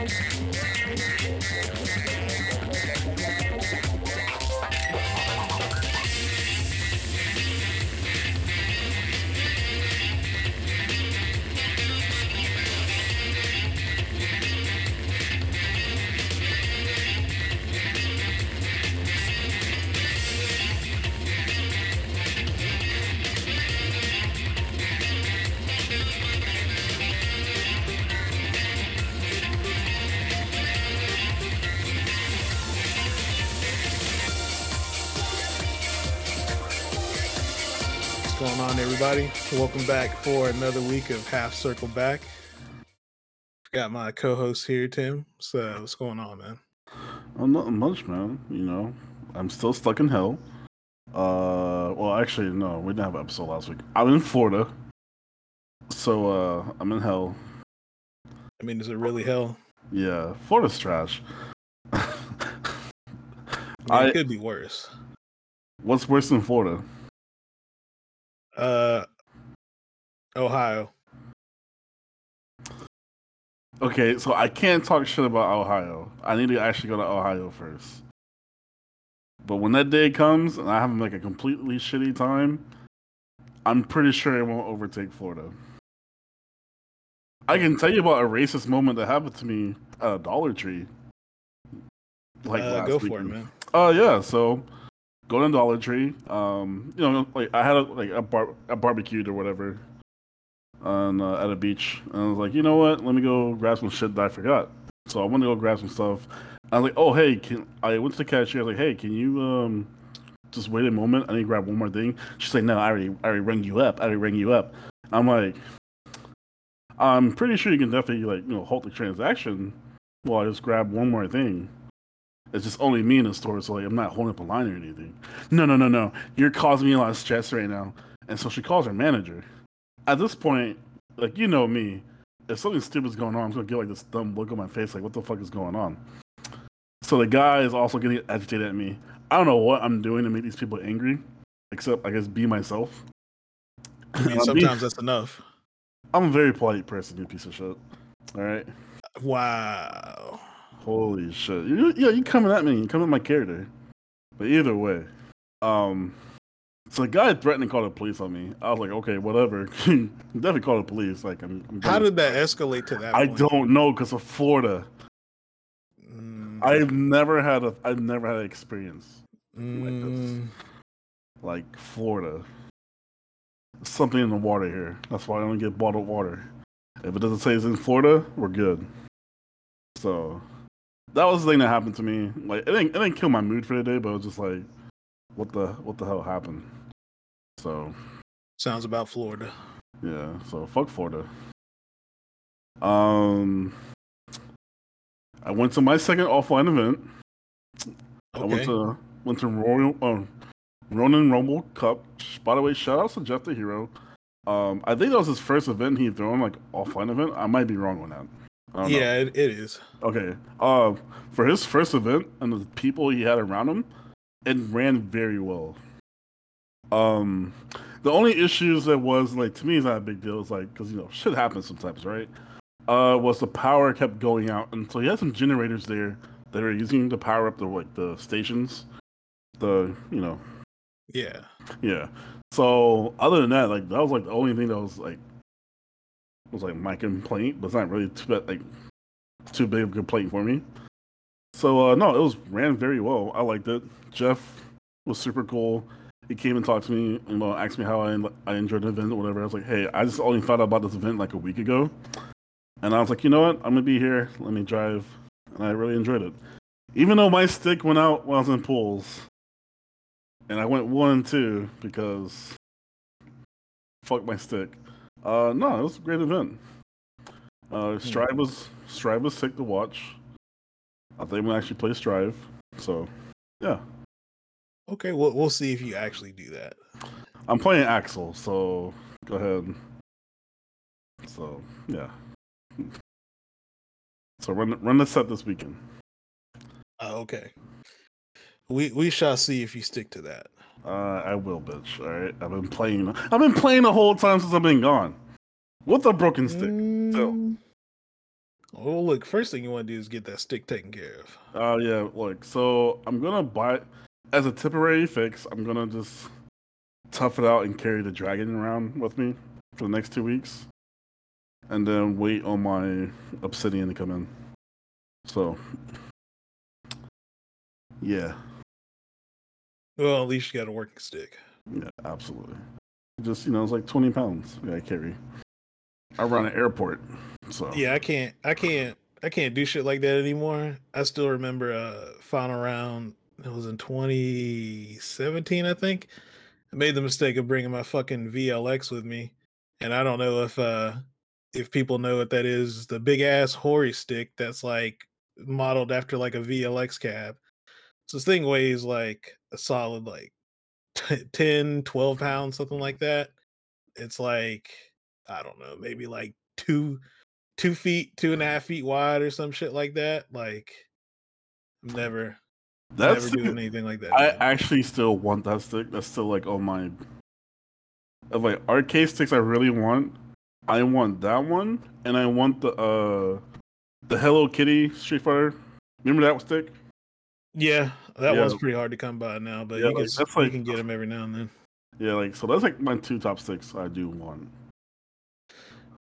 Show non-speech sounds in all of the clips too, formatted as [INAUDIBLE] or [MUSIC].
What's going on, everybody? Welcome back for another week of Half Circle Back. Got my co-host here, Tim. So, what's going on, man? Well, nothing much, man. You know, I'm still stuck in hell. Uh, well, actually, no, we didn't have an episode last week. I'm in Florida, so uh, I'm in hell. I mean, is it really hell? Yeah, Florida's trash. I mean, I- could be worse. What's worse than Florida? Uh, Ohio. Okay, so I can't talk shit about Ohio. I need to actually go to Ohio first. But when that day comes and I have like a completely shitty time, I'm pretty sure it won't overtake Florida. I can tell you about a racist moment that happened to me at a Dollar Tree. Like uh, last go for it, man. Oh yeah, so going to Dollar Tree. Um, you know, like I had a, like a bar a barbecued or whatever, on uh, at a beach, and I was like, you know what? Let me go grab some shit that I forgot. So I went to go grab some stuff. I was like, oh hey, can I went to the cashier? I was like, hey, can you um just wait a moment? I need to grab one more thing. She's like, no, I already I already rang you up. I already rang you up. I'm like, I'm pretty sure you can definitely like you know halt the transaction while I just grab one more thing. It's just only me in the store, so like I'm not holding up a line or anything. No, no, no, no. You're causing me a lot of stress right now. And so she calls her manager. At this point, like you know me, if something stupid's going on, I'm gonna get like this dumb look on my face, like what the fuck is going on? So the guy is also getting agitated at me. I don't know what I'm doing to make these people angry, except I guess be myself. I mean, [LAUGHS] sometimes that's enough. I'm a very polite person, you piece of shit. All right. Wow. Holy shit! You, yeah, you coming at me? You coming at my character? But either way, um, so the guy threatened to call the police on me. I was like, okay, whatever. [LAUGHS] Definitely call the police. Like, I'm. I'm How did that escalate to that? I point? don't know because of Florida. Mm, I've never had a. I've never had an experience mm, like Florida. Something in the water here. That's why I don't get bottled water. If it doesn't say it's in Florida, we're good. So that was the thing that happened to me. Like it didn't, it didn't kill my mood for the day, but it was just like, what the what the hell happened? So sounds about Florida. yeah, so fuck Florida. Um, I went to my second offline event. Okay. I went to went to Royal um, Ronan Rumble Cup. By the way, shout out to Jeff the Hero. Um, I think that was his first event he thrown like offline event. I might be wrong on that. I don't know. Yeah, it, it is. Okay. Uh, for his first event and the people he had around him, it ran very well. Um, the only issues that was like to me is not a big deal. It's like because you know shit happens sometimes, right? Uh, was the power kept going out, and so he had some generators there that are using to power up the like the stations. The you know Yeah. yeah. So other than that, like that was like the only thing that was like was like my complaint, but it's not really too bad, like too big of a complaint for me. So uh no, it was ran very well. I liked it. Jeff was super cool. He came and talked to me, you know, asked me how I I enjoyed the event or whatever. I was like, hey, I just only found out about this event like a week ago, and I was like, you know what, I'm gonna be here. Let me drive, and I really enjoyed it. Even though my stick went out while I was in pools, and I went one and two because fuck my stick. Uh, no, it was a great event. Uh, Strive was Strive was sick to watch. I think we actually play Strive, so yeah. Okay. We'll we'll see if you actually do that. I'm playing Axl, so go ahead. So yeah. So run run the set this weekend. Uh, okay. We we shall see if you stick to that. Uh, I will, bitch. All right, I've been playing. I've been playing the whole time since I've been gone. With a broken stick. Mm, Well, look, first thing you want to do is get that stick taken care of. Oh yeah, look. So I'm gonna buy as a temporary fix. I'm gonna just tough it out and carry the dragon around with me for the next two weeks, and then wait on my obsidian to come in. So yeah, Well, at least you got a working stick. yeah, absolutely. Just you know, it's like 20 pounds. I carry around an airport. So Yeah, I can't, I can't, I can't do shit like that anymore. I still remember uh final round. It was in 2017, I think. I made the mistake of bringing my fucking VLX with me, and I don't know if uh if people know what that is. The big ass Hori stick that's like modeled after like a VLX cab. So this thing weighs like a solid like 10, 12 pounds, something like that. It's like I don't know, maybe like two two feet, two and a half feet wide or some shit like that. Like never that's never doing anything like that. I man. actually still want that stick. That's still like on my of like arcade sticks. I really want. I want that one, and I want the uh the Hello Kitty Street Fighter. Remember that stick? yeah, that Yeah. one's pretty hard to come by now, but Yeah, you like, that's you like- can get them every now and then. Yeah, like so. That's like my two top sticks. I do want.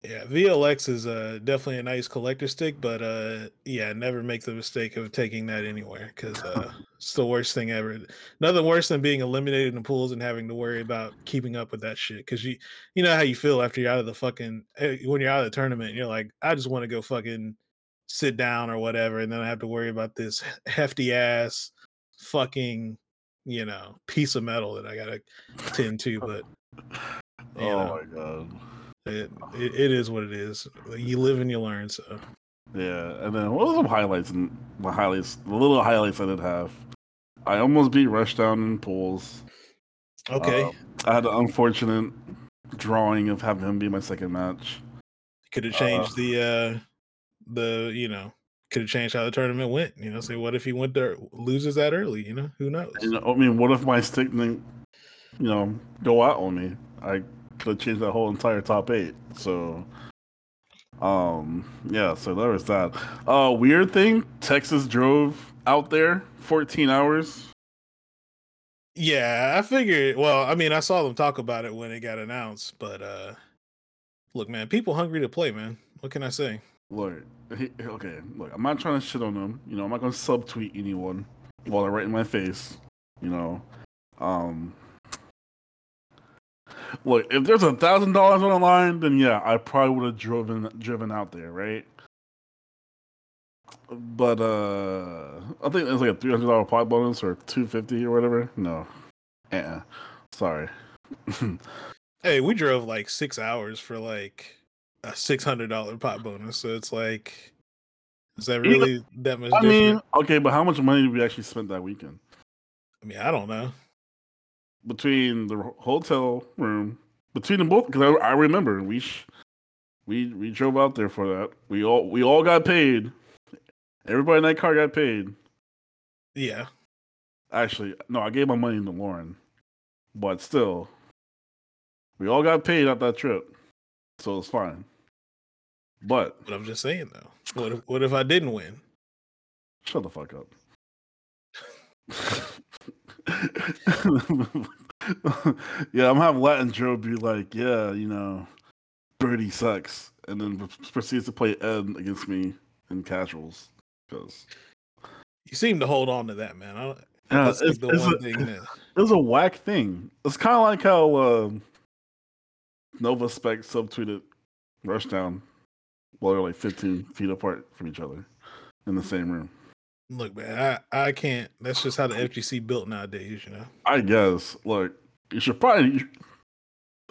Yeah, VLX is uh, definitely a nice collector stick, but uh, yeah, never make the mistake of taking that anywhere because uh, [LAUGHS] it's the worst thing ever. Nothing worse than being eliminated in pools and having to worry about keeping up with that shit. Because you, you know how you feel after you're out of the fucking eh, when you're out of the tournament. And you're like, I just want to go fucking sit down or whatever, and then I have to worry about this hefty ass fucking you know piece of metal that I gotta tend to. But oh know. my god. It, it it is what it is. You live and you learn. So Yeah, and then what were some highlights and my highlights? The little highlights I did have. I almost beat Rushdown in pools. okay, Um, I had an unfortunate drawing of having him be my second match. could have changed the uh the you know could have changed how the tournament went. You know, say what if he went there loses that early? You know, who knows? You know, I mean, what if my stick didn't, you know, go out on me? I could have changed that whole entire top eight. So, um, yeah. So there was that. Uh, weird thing. Texas drove out there 14 hours. Yeah, I figured. Well, I mean, I saw them talk about it when it got announced, but uh look, man, people hungry to play, man. What can I say? Look, he, okay. Look, I'm not trying to shit on them. You know, I'm not gonna subtweet anyone while they're right in my face. You know, um. Look, if there's a thousand dollars on the line, then yeah, I probably would have driven driven out there, right? But uh, I think it's like a three hundred dollar pot bonus or two fifty or whatever. No, uh, sorry. [LAUGHS] Hey, we drove like six hours for like a six hundred dollar pot bonus. So it's like, is that really that much I different? mean, okay, but how much money did we actually spend that weekend? I mean, I don't know. Between the hotel room, between them both, because I, I remember we sh- we we drove out there for that. We all we all got paid. Everybody in that car got paid. Yeah, Actually, no, I gave my money to Lauren, but still, we all got paid at that trip, so it's fine. But what I'm just saying though. What if what if I didn't win? shut the fuck up. [LAUGHS] [LAUGHS] yeah, I'm having Latin Joe be like, yeah, you know, Birdie sucks, and then proceeds to play Ed against me in casuals because You seem to hold on to that, man. I don't, yeah, it's, the it's one a, thing that [LAUGHS] it was a whack thing. It's kind of like how uh, Nova Spec subtweeted Rushdown while they're like 15 feet apart from each other in the same room. Look, man. I I can't. That's just how the FGC built nowadays. You know. I guess. Look, you should probably.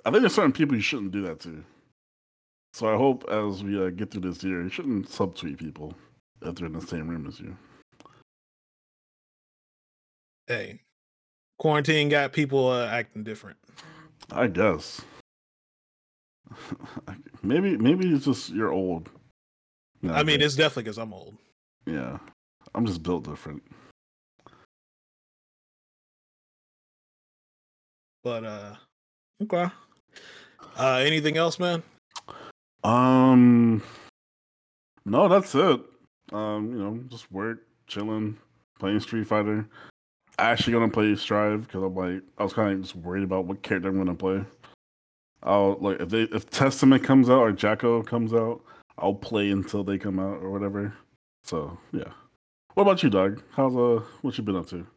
I think there's certain people you shouldn't do that to. So I hope as we uh, get through this year, you shouldn't subtweet people if they're in the same room as you. Hey, quarantine got people uh, acting different. I guess. [LAUGHS] maybe maybe it's just you're old. I mean, it's definitely because I'm old. yeah. I'm just built different. But uh, okay. Uh, anything else, man? Um, No, that's it. Um, you know, just work, chilling, playing Street Fighter. Actually gonna play Strive because I'm like I was kind of just worried about what character I'm gonna play. I'll like if they if Testament comes out or Jack-O comes out, I'll play until they come out or whatever. So yeah. What about you, Doug? How's uh what you been up to?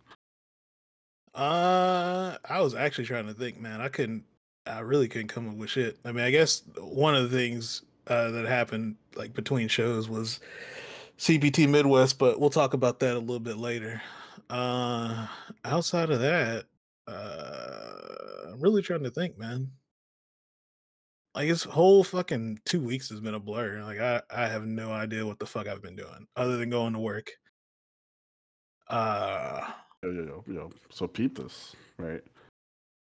Uh, I was actually trying to think, man. I couldn't. I really couldn't come up with shit. I mean, I guess one of the things uh, that happened like between shows was CPT Midwest, but we'll talk about that a little bit later. Uh, outside of that, uh, I'm really trying to think, man. Like this whole fucking two weeks has been a blur. Like I, I have no idea what the fuck I've been doing other than going to work. Uh, Yo, yo, yo, yo. So peep this, right?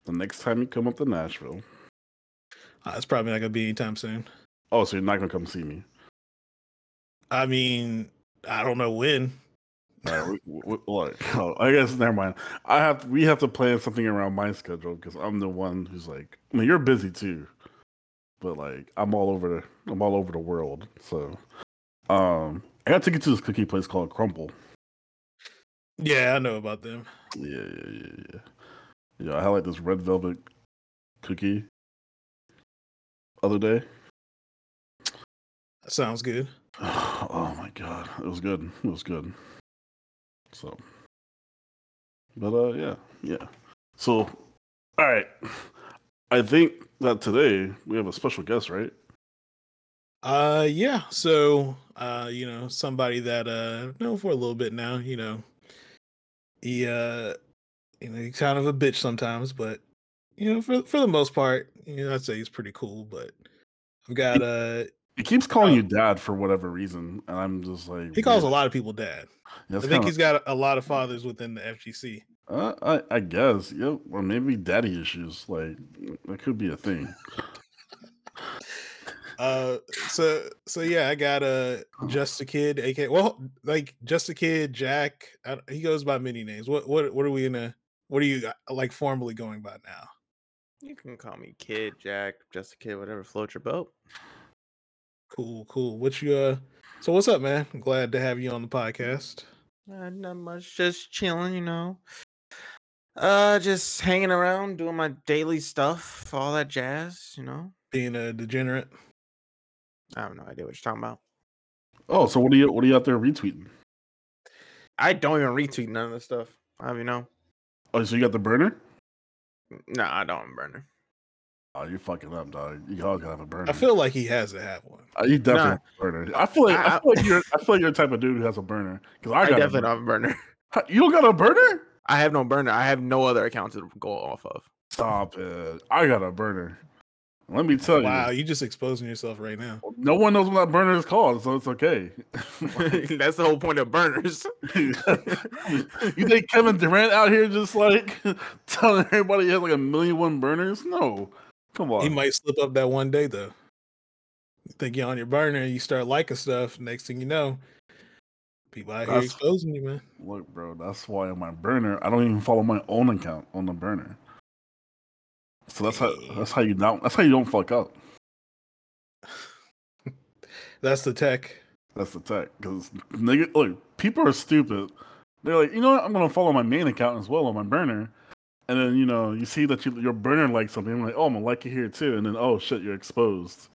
The next time you come up to Nashville, uh, it's probably not gonna be anytime soon. oh, so you're not gonna come see me? I mean, I don't know when. All right, we, we, like, oh, I guess never mind. I have we have to plan something around my schedule because I'm the one who's like. I mean, you're busy too, but like I'm all over the I'm all over the world. So, um, I got to get to this cookie place called Crumbl. Yeah, I know about them. Yeah, yeah, yeah, yeah. Yeah, I had like this red velvet cookie other day. That sounds good. [SIGHS] Oh my god, it was good. It was good. So, but uh, yeah, yeah. So, all right. I think that today we have a special guest, right? Uh, yeah. So, uh, you know, somebody that uh know for a little bit now. You know, he uh, you know, he's kind of a bitch sometimes, but you know, for for the most part, you know, I'd say he's pretty cool. But I've got uh, He keeps calling Oh. you dad for whatever reason, and I'm just like, he calls a lot of people dad. Yeah, I think kinda- he's got a, a lot of fathers within the FGC. Uh, I, I guess, yeah, or maybe daddy issues. Like that could be a thing. Uh, so so yeah, I got a uh, just a kid, aka well, like just a kid, Jack. I, he goes by many names. What what what are we gonna? What are you uh, like formally going by now? You can call me Kid, Jack, just a kid, whatever floats your boat. Cool, cool. What you uh? So what's up, man? I'm glad to have you on the podcast. Uh, not much, just chilling, you know. Uh, just hanging around, doing my daily stuff, all that jazz, you know. Being a degenerate. I have no idea what you're talking about. Oh, so what are you what are you out there retweeting? I don't even retweet none of this stuff. I have you know. Oh, so you got the burner? No, I don't have a burner. Oh, you're fucking up, dog. You always gotta have a burner. I feel like he has to have one. Uh, you definitely Nah. have a burner. I feel like I, I- feel like you're I feel like you're the type of dude who has a burner. Because I I, definitely don't have a burner. [LAUGHS] You don't got a burner? I have no burner. I have no other account to go off of. Stop it. I got a burner. Let me tell Wow, you. Wow, you just exposing yourself right now. No one knows what that burner is called, so it's okay. [LAUGHS] That's the whole point of burners. [LAUGHS] you think Kevin Durant out here just like [LAUGHS] telling everybody he has like a million one burners? No. Come on. He might slip up that one day though. You think you're on your burner, and you start liking stuff. Next thing you know, people out here exposing you, man. Look, bro, that's why on my burner, I don't even follow my own account on the burner. So that's how that's how you don't that's how you don't fuck up. [LAUGHS] That's the tech. That's the tech. Because nigga, look, people are stupid. They're like, you know what? I'm gonna follow my main account as well on my burner. And then you know you see that you, your burner likes something. I'm like, oh, I'm gonna like it here too. And then oh shit, you're exposed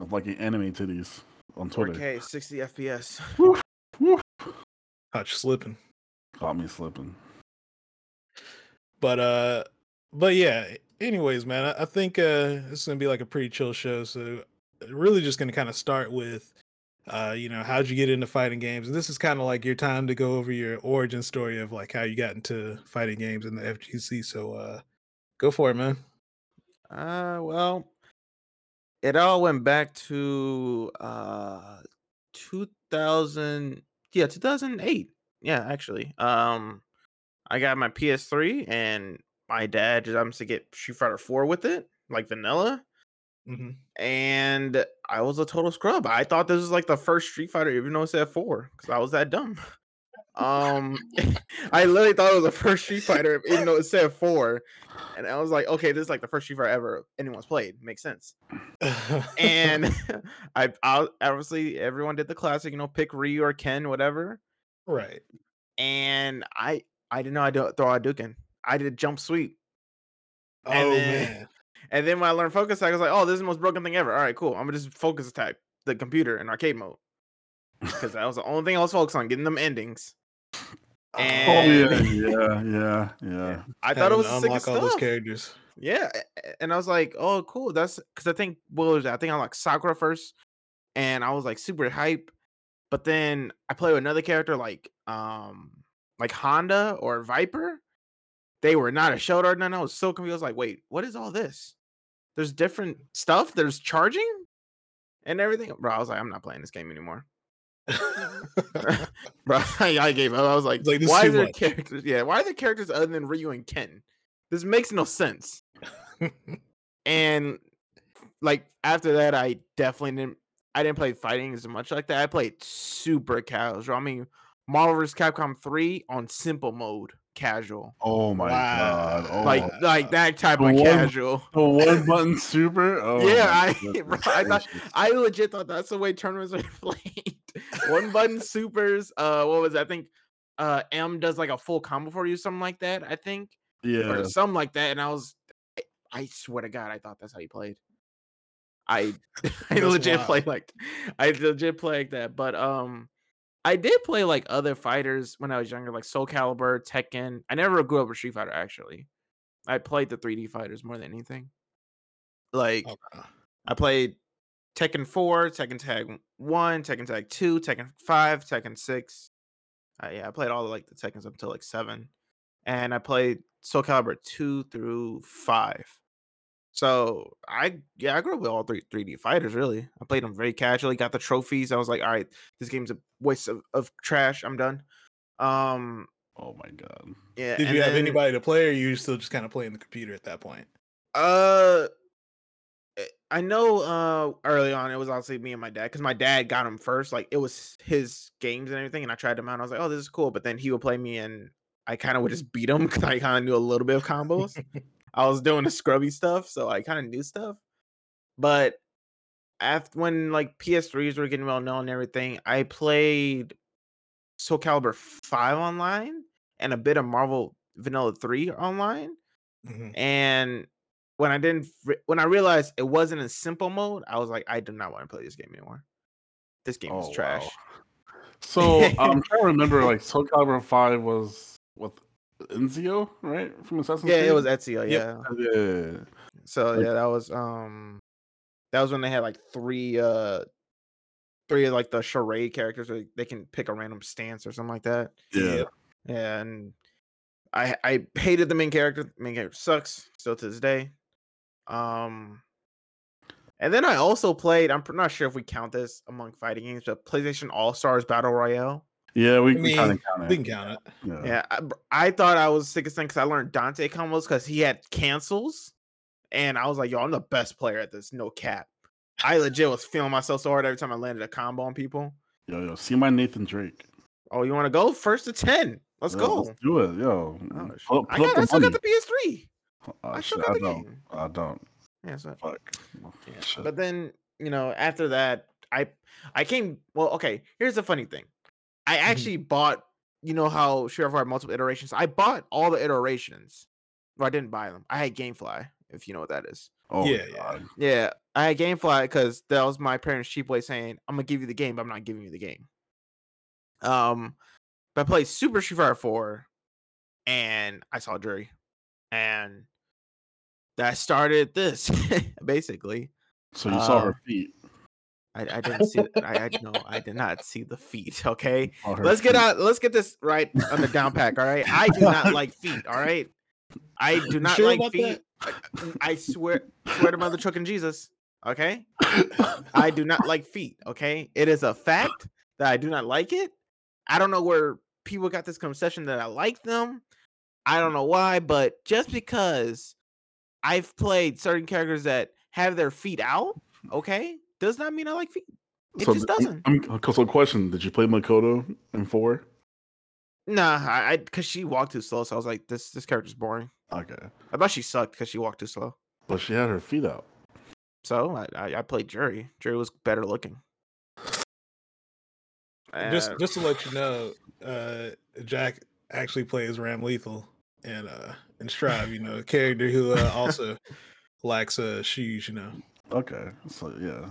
of liking anime titties on Twitter. 4K, 60 FPS. Woo. Caught you slipping. Caught me slipping. But uh but yeah, anyways, man, I, I think uh is gonna be like a pretty chill show. So really just gonna kind of start with uh, you know, how'd you get into fighting games? And this is kind of like your time to go over your origin story of like how you got into fighting games in the FGC. So uh go for it, man. Uh, well, it all went back to uh 2000. Yeah, 2008. Yeah, actually. Um, I got my PS3, and my dad just happens to get Street Fighter 4 with it, like vanilla. hmm And I was a total scrub. I thought this was like the first Street Fighter, even though it said four, because I was that dumb. [LAUGHS] Um, [LAUGHS] I literally thought it was the first Street Fighter, even though it said four, and I was like, okay, this is like the first Street Fighter ever anyone's played. Makes sense. And [LAUGHS] I, I obviously everyone did the classic, you know, pick Ryu or Ken, whatever. right. And I, I didn't know I do throw Hadouken. I did jump sweep, Oh And then- man. [LAUGHS] and then when I learned focus attack, I was like, oh, this is the most broken thing ever. All right, cool. I'm gonna just focus attack the computer in arcade mode [LAUGHS] because that was the only thing I was focused on, getting them endings. Oh [LAUGHS] yeah, yeah, yeah, yeah. I thought it was Having the to sickest those stuff. characters. Yeah, a- a- and I was like, "Oh, cool." That's because I think what was that? I think I like Sakura first, and I was like super hype. But then I play with another character like um like Honda or Viper. They were not a shoulder or none. I was so confused. I was like, "Wait, what is all this? There's different stuff. There's charging and everything." Bro, I was like, "I'm not playing this game anymore." [LAUGHS] [LAUGHS] Bro, I, I gave up. I was like, It's like, "Why are there much." characters? Yeah, why are there characters other than Ryu and Ken? This makes no sense." [LAUGHS] and like after that i definitely didn't i didn't play fighting as much like that i played super casual i mean marvel vs capcom 3 on simple mode casual Oh my god. Oh like my- like that type The of one- casual the one [LAUGHS] button super. Oh Yeah, I- bro, [LAUGHS] I thought- i legit thought that's the way tournaments are [LAUGHS] played one button supers uh what was it? i think uh m does like a full combo for you something like that i think yeah. or something like that. And I was, I, I swear to God, I thought that's how you played. I, I legit wild. play like, I legit play like that. But um, I did play like other fighters when I was younger, like Soul Calibur, Tekken. I never grew up with Street Fighter actually. I played the 3D fighters more than anything. Like Okay. I played Tekken 4, Tekken Tag 1, Tekken Tag 2, Tekken 5, Tekken 6. Uh, yeah, I played all like the Tekkens up until like 7. And I played Soul Calibur 2 through 5. So I yeah, I grew up with all three 3D fighters really. I played them very casually, got the trophies. I was like, all right, this game's a waste of, of trash. I'm done. Um Oh my god. yeah. Did you have then- anybody to play, or you still just kind of playing the computer at that point? Uh, eh, I know. Uh, early on, it was obviously me and my dad because my dad got him first. Like it was his games and everything, and I tried them out. I was like, "Oh, this is cool," but then he would play me, and I kind of would just beat him because I kind of knew a little bit of combos. I was doing the scrubby stuff, so I kind of knew stuff. But after when like PS3s were getting well known and everything, I played Soul Calibur Five online and a bit of Marvel Vanilla Three online Mhm. and when I didn't when I realized it wasn't in simple mode, I was like, I do not want to play this game anymore. This game is Oh, trash. wow. So I'm [LAUGHS] trying to remember. Like Soul Calibur Five was with Ezio, right? From Assassin's Creed? Yeah, Creed. it was Ezio. Yep. Yeah. Yeah. So Like- yeah, that was um, that was when they had like three uh, three of like the charade characters. Where they can pick a random stance or something like that. Yeah. Yeah, and I I hated the main character. The main character sucks still to this day. Um, and then I also played. I'm not sure if we count this among fighting games, but PlayStation All Stars Battle Royale. Yeah, we, I we kind mean, of count it. We can count it. Yeah. Yeah, I, I thought I was sick as thing because I learned Dante combos because he had cancels, and I was like, "Yo, I'm the best player at this." No cap. I legit was feeling myself so hard every time I landed a combo on people. Yo, yo, see my Nathan Drake. Oh, you want to go first to ten? Let's Yo, go. Let's do it, yo. Oh, sh- Pull, I, pull got, I still the got the PS3. Oh, I still shit, got the don't. game. I don't. Yeah, so Fuck. Yeah, But then, you know, after that, I I came well, okay, here's the funny thing. I Mm-hmm. actually bought, you know how Street Fighter had multiple iterations. I bought all the iterations. Well, I didn't buy them. I had Gamefly, if you know what that is. oh, Yeah, yeah. God. Yeah, I had Gamefly because that was my parents' cheap way saying, I'm gonna give you the game, but I'm not giving you the game. Um, but I played Super Street Fighter 4 and I saw Juri. And that started this [LAUGHS] basically. So you saw her Um, feet. I, I didn't see. [LAUGHS] I, I no, I did not see the feet. [LAUGHS] Okay, let's get out. Let's get this right on the down pack. All right, I do not like feet. All right, I do not sure like feet. I, I swear, swear to Mother Truck and Jesus. Okay, I do not like feet. Okay, it is a fact that I do not like it. I don't know where people got this concession that I like them. I don't know why, but just because I've played certain characters that have their feet out, okay, does not mean I like feet. It So just doesn't. I'm, I'm- so question: Did you play Makoto in four? Nah, I because she walked too slow, so I was like, this this character's boring. Okay, I thought she sucked because she walked too slow. but she had her feet out. So I I, I played Juri. Juri was better looking. just Uh, just to let you know, uh, Jack actually plays Ramlethal and uh and Strive, you know, a character who uh, [LAUGHS] also lacks uh shoes, you know. Okay, so yeah,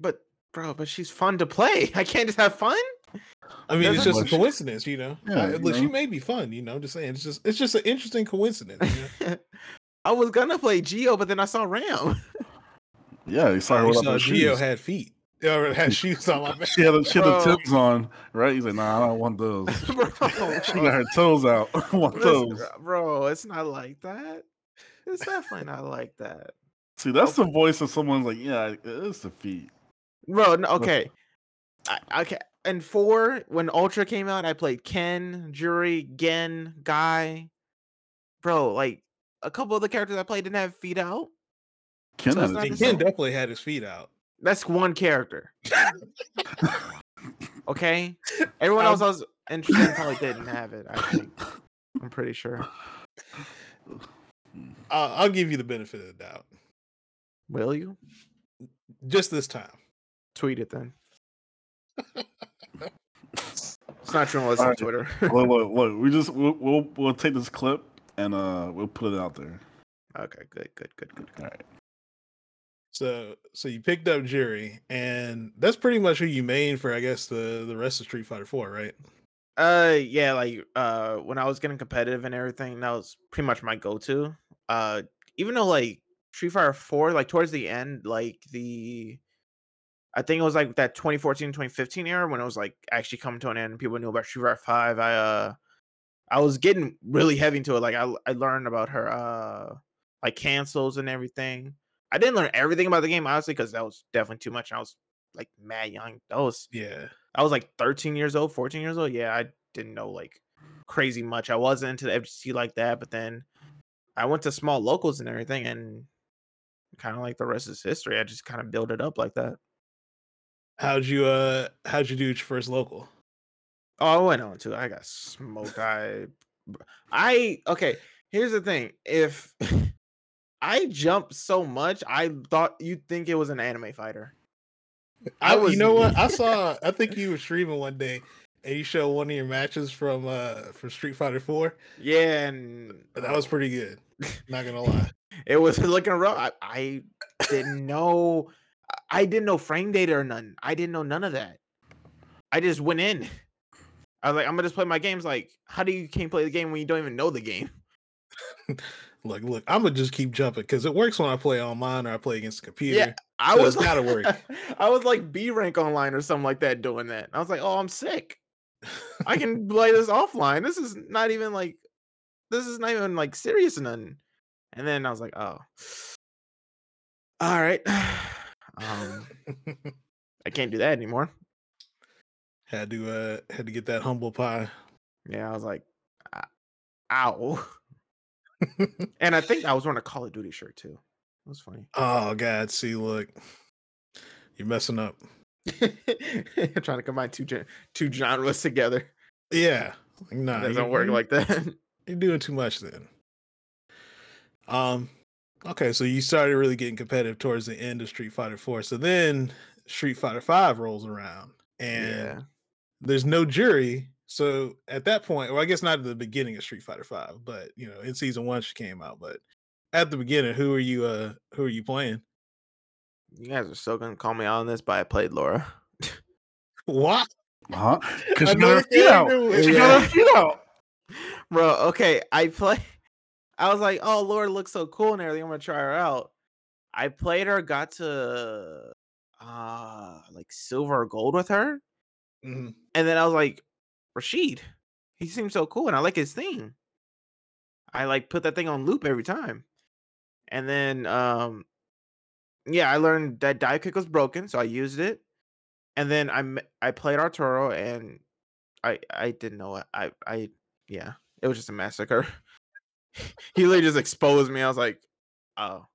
but bro, but she's fun to play. [LAUGHS] I can't just have fun. I mean, it's Doesn't- just a coincidence, you know. Yeah, Uh, you she know. may be fun, you know. Just saying, it's just it's just an interesting coincidence. You know? [LAUGHS] I was gonna play Gio, but then I saw Ram. [LAUGHS] yeah. You saw her Oh, you without saw her Geo shoes. had feet, or had shoes on my back. She had the, she had the Bro. Timbs on, right? He's like, nah, I don't want those. bro, she got her toes out. I want those. bro, it's not like that. It's definitely not like that. See, that's the voice of someone's like, yeah, it is the feet. Bro, no, okay. I, okay. And four, when Ultra came out, I played Ken, Juri, Gen, Guy. Bro, like a couple of the characters I played didn't have feet out. Ken So had it's not his the feet Ken same. definitely had his feet out. That's one character. Okay. Everyone um else I was interested in probably didn't have it, I think. I'm pretty sure. I'll, I'll give you the benefit of the doubt, Will you? just this time. Tweet it then. [LAUGHS] It's not true unless on Alright. Twitter. look, look, look. We just we'll, we'll we'll take this clip and uh we'll put it out there. okay, good, good, good, good. All right. So so you picked up Juri, and that's pretty much who you main for, I guess, the the rest of Street Fighter Four, right? Uh yeah, like uh when I was getting competitive and everything, that was pretty much my go-to. Uh even though like Street Fighter 4, like towards the end, like the I think it was like that 2014, 2015 era when it was like actually coming to an end and people knew about Street Fighter 5. I uh I was getting really heavy into it. Like I I learned about her uh like cancels and everything. I didn't learn everything about the game, honestly, because that was definitely too much. I was like mad young. That was Yeah. I was like 13 years old, 14 years old. Yeah, I didn't know like crazy much. I wasn't into the FGC like that, but then I went to small locals and everything, and kind of like the rest is history. I just kind of built it up like that. How'd you uh how'd you do your first local? Oh, I went on to. I got smoked. I, I okay. Here's the thing: if [LAUGHS] I jumped so much, I thought you'd think it was an anime fighter. I I, was- you know what? I saw [LAUGHS] I think you were streaming one day and you showed one of your matches from uh from Street Fighter Four. Yeah, and That was pretty good. Not gonna lie. [LAUGHS] It was looking rough. I, I didn't know. I- didn't know frame data or none. I didn't know none of that. I just went in. [LAUGHS] I was like, I'm gonna just play my games. Like, how do you can't play the game when you don't even know the game? [LAUGHS] Look, look, I'm gonna just keep jumping because it works when I play online or I play against the computer. Yeah, I So was gotta work. [LAUGHS] I was like B rank online or something like that doing that. I was like, oh, I'm sick. I can play this offline. This is not even like this is not even like serious or nothing. And then I was like, oh. [SIGHS] All right. [SIGHS] Um [LAUGHS] I can't do that anymore. had to uh had to get that humble pie. Yeah, I was like, "Ah, ow. [LAUGHS] and I think I was wearing a Call of Duty shirt too. It was funny. oh god, see, look, you're messing up. [LAUGHS] Trying to combine two gen- two genres together. Yeah, like, nah, It doesn't you- work you- like that. You're doing too much then. Um, okay, so you started really getting competitive towards the end of Street Fighter Four. So then Street Fighter Five rolls around, and yeah. there's no Juri. So at that point, well, I guess not at the beginning of Street Fighter Five, but you know, in season one she came out. But at the beginning, who are you? Uh, who are you playing? You guys are still gonna call me out on this, but I played Laura. [LAUGHS] what? Huh? What? Because she got her Another feet out. character got her feet out. Bro, okay. I play I was like, oh Laura looks so cool and everything. I'm gonna try her out. I played her, got to uh like silver or gold with her. Mhm. And then I was like, Rashid, he seems so cool, and I like his theme. I like put that thing on loop every time. And then um yeah, I learned that die kick was broken, so I used it. And then I I played Arturo and I I didn't know it. I I yeah, it was just a massacre. He literally just exposed me. I was like, oh.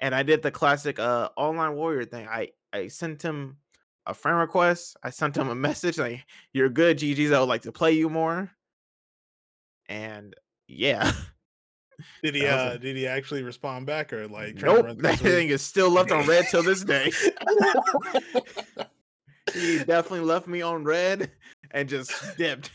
And I did the classic uh online warrior thing. I I sent him a friend request. I sent him a message like, "You're good, GG's. I would like to play you more." and yeah, [LAUGHS] Did he? Uh, did he actually respond back or like? nope, run [LAUGHS] that thing is still left on read till this day. [LAUGHS] he definitely left me on read and just dipped.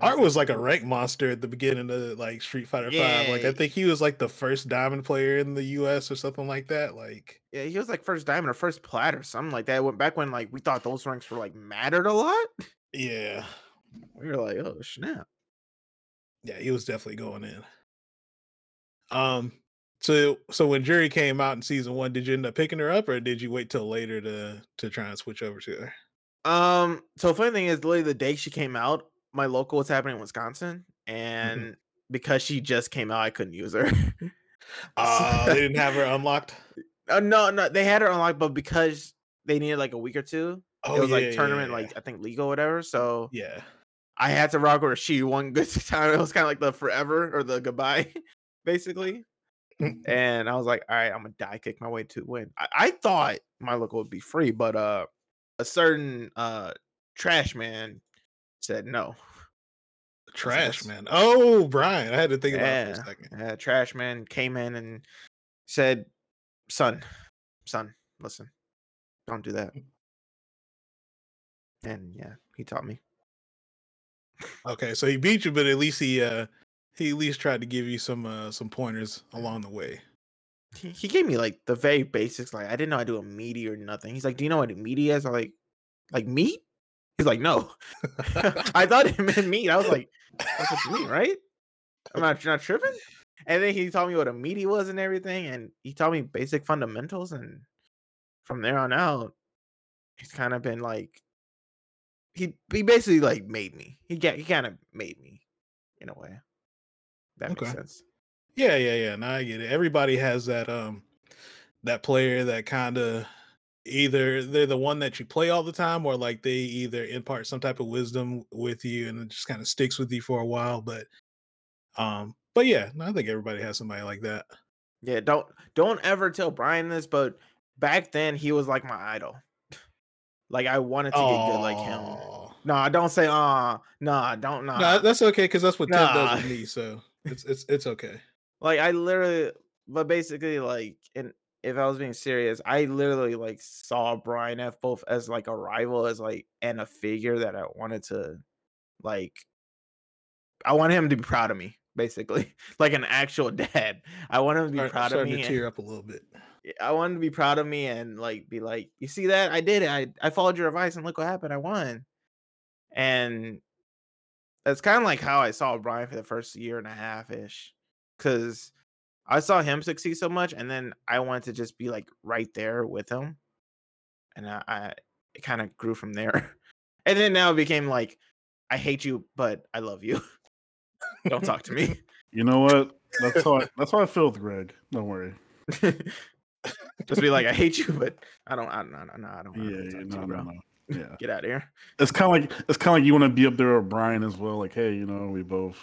Art was like a rank monster at the beginning of like Street Fighter Five. Like I think he was like the first diamond player in the U.S. or something like that. Like Yeah, he was like first diamond or first plat or something like that. Went back when like we thought those ranks were like mattered a lot. yeah, We were like, oh snap. yeah, he was definitely going in. Um, so so when Juri came out in season one, did you end up picking her up or did you wait till later to to try and switch over to her? Um, so funny thing is, literally the day she came out, my local was happening in Wisconsin, Mm-hmm. and because she just came out, I couldn't use her. [LAUGHS] Uh, they didn't have her unlocked. Uh, no, no, they had her unlocked, but because they needed like a week or two, Oh, it was yeah, like tournament, yeah, like I think legal or whatever. So yeah. I had to rock her. She one good [LAUGHS] time. It was kind of like the forever or the goodbye, [LAUGHS] basically. Mm. and I was like, all right, I'm gonna die kick my way to win. I, I thought my local would be free, but uh, a certain uh trash man said no. Trash man. Oh, Brian, I had to think about it Yeah, for a second. uh, trash man came in and said, "Son, son, listen, don't do that." And yeah, he taught me. Okay, so he beat you, but at least he uh he at least tried to give you some uh some pointers along the way. He, he gave me like the very basics. Like I didn't know I do a meaty or nothing. He's like, "Do you know what a meaty is?" I'm like, "Like meat?" He's like, "No." [LAUGHS] I thought it meant meat. I was like, "That's what you mean, right?" I'm not not tripping. And then he taught me what a meaty was and everything, and he taught me basic fundamentals. And from there on out, he's kind of been like, he he basically like made me. He get he kind of made me in a way. That makes sense. Yeah, yeah, yeah. Now I get it. Everybody has that um that player that kind of either they're the one that you play all the time or like they either impart some type of wisdom with you and it just kind of sticks with you for a while. But um, but yeah, I think everybody has somebody like that. Yeah, don't don't ever tell Brian this, but back then he was like my idol. Like I wanted to get good like him. no Nah, don't say uh nah, don't nah. No, that's okay because that's what Tim Nah. does with me. So it's it's it's okay. like I literally but basically like and if I was being serious, I literally like saw Brian F both as like a rival as like and a figure that I wanted to like I wanted him to be proud of me, basically. [LAUGHS] Like an actual [LAUGHS] dad. I want him to be Start- proud of me. to and- tear up a little bit. I wanted to be proud of me and like be like, you see that? I did it. I, I followed your advice and look what happened. I won. And that's kind of like how I saw Brian for the first year and a half ish. Cause I saw him succeed so much and then I wanted to just be like right there with him. And I, I it kind of grew from there. [LAUGHS] And then now it became like, I hate you, but I love you. [LAUGHS] Don't talk to me. [LAUGHS] You know what? That's how I, that's how I feel with Greg. Don't worry. just be like, I hate you, but I don't I don't no, no, I don't Yeah, yeah, no, you, no, no. Yeah, Get out of here. it's kind of like it's kind of like you want to be up there with Brian as well. Like, hey, you know, we both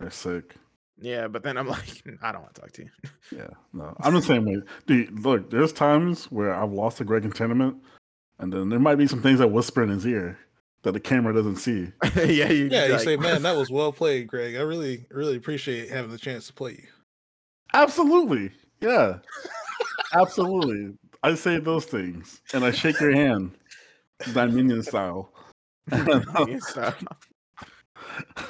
are sick. Yeah, but then I'm [LAUGHS] like, I don't want to talk to you. Yeah, no, I'm the same way. Dude, look, there's times where I've lost to Greg in tournament, and then there might be some things that whisper in his ear that the camera doesn't see. [LAUGHS] yeah, you Yeah, you like, say, man, that was [LAUGHS] well played, Greg. I really, really appreciate having the chance to play you. Absolutely, yeah, absolutely. I say those things, and I shake your hand, Dominion style. Dominion style.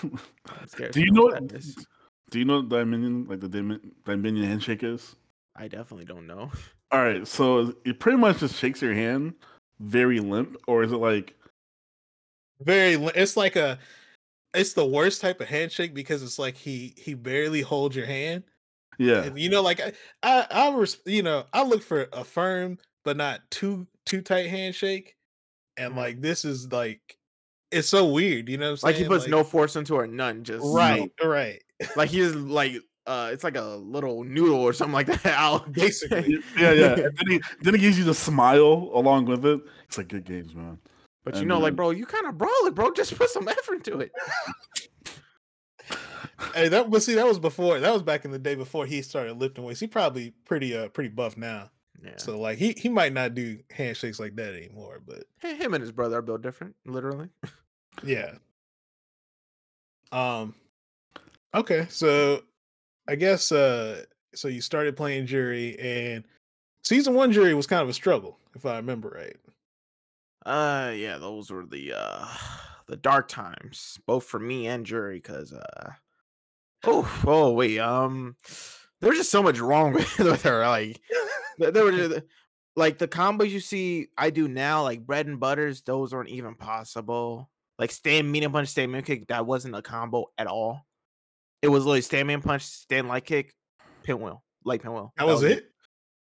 Do you know? what that is. Do you know what Dominion like the Domin- Dominion handshake is? I definitely don't know. [LAUGHS] All right, so it pretty much just shakes your hand, very limp, or is it like Very, it's like a, it's the worst type of handshake because it's like he he barely holds your hand, yeah, and you know, like I, I, I res- you know, I look for a firm but not too too tight handshake, and Mhm. like this is like, it's so weird, you know, what I'm Like he saying? puts no force into her, none. Just right, right, Like he's like, uh, it's like a little noodle or something like [LAUGHS] that. Out. [LAUGHS] basically. yeah, yeah. [LAUGHS] And then he then he gives you the smile along with it. It's like good games, man. But you And know, like, bro, you kind of brawl it, bro. Just put some effort into it. Hey, that but see, that was before. That was back in the day before he started lifting weights. He probably pretty uh pretty buff now. Yeah. So like he he might not do handshakes like that anymore. But him and his brother are built different, literally. yeah, Um okay, so I guess uh so you started playing Juri and season one Juri was kind of a struggle, if I remember right. Uh yeah, those were the uh the dark times, both for me and Juri, because uh oh oh wait, um there was just so much wrong [LAUGHS] with, with her. Like [LAUGHS] there were just, like the combos you see I do now, like bread and butters, those aren't even possible. Like stand medium punch, stand mid kick, that wasn't a combo at all. It was literally stand man punch, stand light kick, pinwheel, light pinwheel. That was it?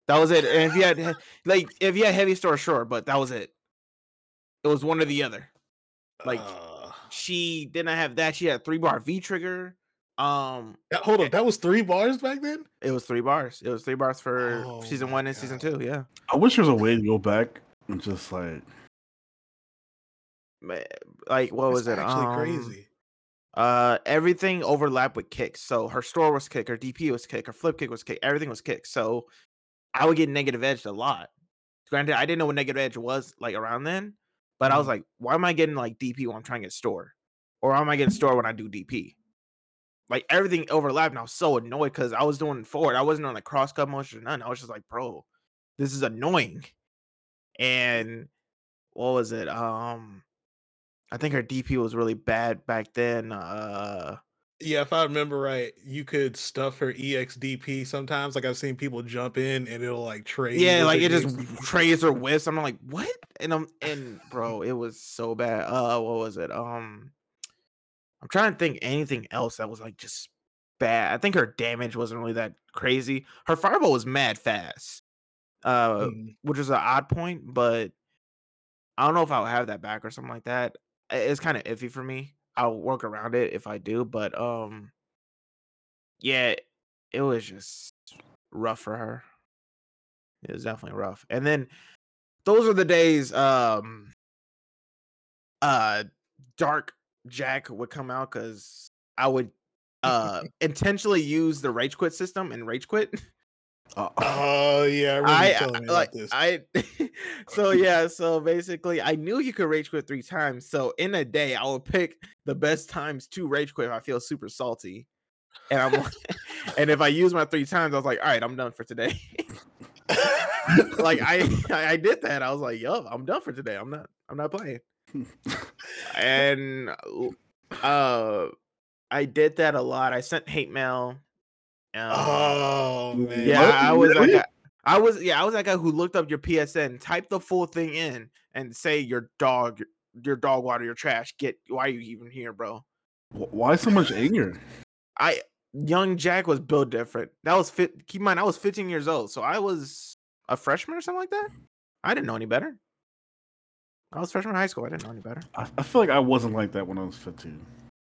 That was it. And if you had [LAUGHS] like if you had heavy store, sure, but that was it. It was one or the other. Like, Uh, She didn't have that. She had three bar V trigger. Um, that- hold on, that was three bars back then? it was three bars. It was three bars for Oh season one and season two. Yeah. I wish there was a way to go back and just like Ma- Like what was That's it? Actually Um, crazy. Uh, everything overlapped with kicks. So her store was kick, her DP was kick, her flip kick was kick, everything was kick. So I would get negative edged a lot. Granted, I didn't know what negative edge was like around then, but I was Mhm. like, why am I getting like DP when I'm trying to get store, or why am I getting store when I do DP? Like everything overlapped, and I was so annoyed because I was doing forward. I wasn't on like cross cut motion or nothing. I was just like, bro, this is annoying. And what was it? Um, I think her DP was really bad back then. Uh, Yeah, if I remember right, you could stuff her EXDP sometimes. Like I've seen people jump in and it'll like trade. yeah, like it just trades or whiffs. I'm like, what? And I'm and bro, it was so bad. Uh, what was it? Um, I'm trying to think anything else that was like just bad. I think her damage wasn't really that crazy. Her fireball was mad fast, uh, Mm. which was an odd point, but I don't know if I'll have that back or something like that. It's kind of iffy for me. I'll work around it if I do, but um, yeah, it was just rough for her. It was definitely rough. And then those are the days um uh Dark Jack would come out because I would [LAUGHS] uh intentionally use the rage quit system and rage quit. [LAUGHS] Oh yeah, I I you I- telling me like. I [LAUGHS] so yeah, so basically I knew you could rage quit three times. So in a day I would pick the best times to rage quit if I feel super salty. And I'm like, [LAUGHS] and if I use my three times, I was like, all right, I'm done for today. [LAUGHS] like I, I I did that. I was like, yo, I'm done for today. I'm not I'm not playing. And uh I did that a lot. I sent hate mail. Um, oh man. yeah, What? I was that Really? guy. I was yeah, I was that guy who looked up your PSN, typed the full thing in, and say your dog, your dog water, your trash. Get why are you even here, bro? why so much anger? I young Jack was built different. That was fit. Keep in mind, I was 15 years old, so I was a freshman or something like that. I didn't know any better. I was freshman in high school. I didn't know any better. I, I feel like I wasn't like that when I was 15.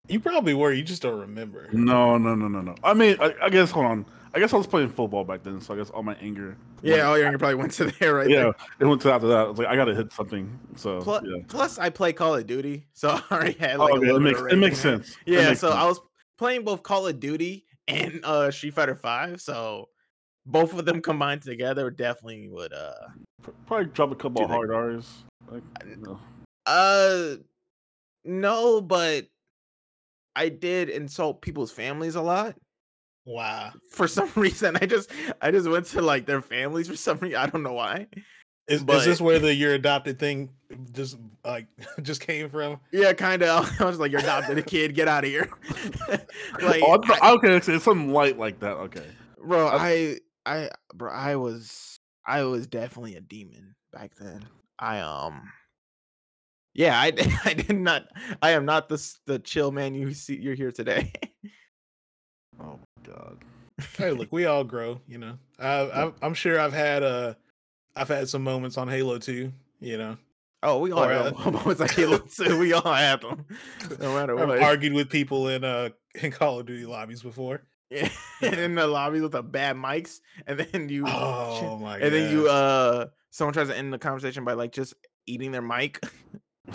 You probably were. You just don't remember. No, no, no, no, no. I mean, I, I guess hold on. I guess I was playing football back then, so I guess all my anger. Yeah, all your anger probably went to there right yeah. there. It went to after that. I was like, I gotta hit something. So Plus, yeah. plus, I play Call of Duty, so [LAUGHS] I already had Oh, like a okay, little it bit makes of it makes sense. Yeah, makes so I was playing both Call of Duty and uh Street Fighter Five, so both of them combined together definitely would uh probably drop a couple of hard R's. Like, you know. uh no, but I did insult people's families a lot. Wow. For some [LAUGHS] reason, I just I just went to like their families for some reason. I don't know why. Is, But- is this where the your adopted thing just like [LAUGHS] just came from? Yeah, kind of. [LAUGHS] I was like, "You're adopted a kid. Get out of here." like, oh, I okay, so it's something light like that. Okay. bro, I, I, bro, I was, I was definitely a demon back then. I um, yeah, I, [LAUGHS] I did not. I am not the the chill man you see. You're here today. Oh my god. [LAUGHS] Hey, look, we all grow. You know, I, I, I'm sure I've had uh, I've had some moments on Halo 2. You know, oh, we all Or, have uh, [LAUGHS] moments like Halo 2. We all have them, no matter what I've argued with people in uh in Call of Duty lobbies before. Yeah, in the lobbies with the bad mics, and then you, Oh my god! and then you, uh, someone tries to end the conversation by like just eating their mic,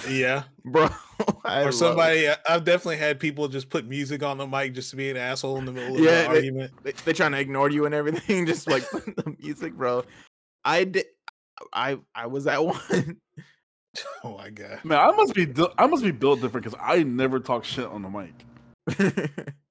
yeah, [LAUGHS] bro. [LAUGHS] I or love it. somebody. I- I've definitely had people just put music on the mic just to be an asshole in the middle of Yeah, the they- argument. they, they trying to ignore you and everything, [LAUGHS] just like the music, bro. I did. I I was that one. Oh my god! Man, I must be I must be built different because I never talk shit on the mic.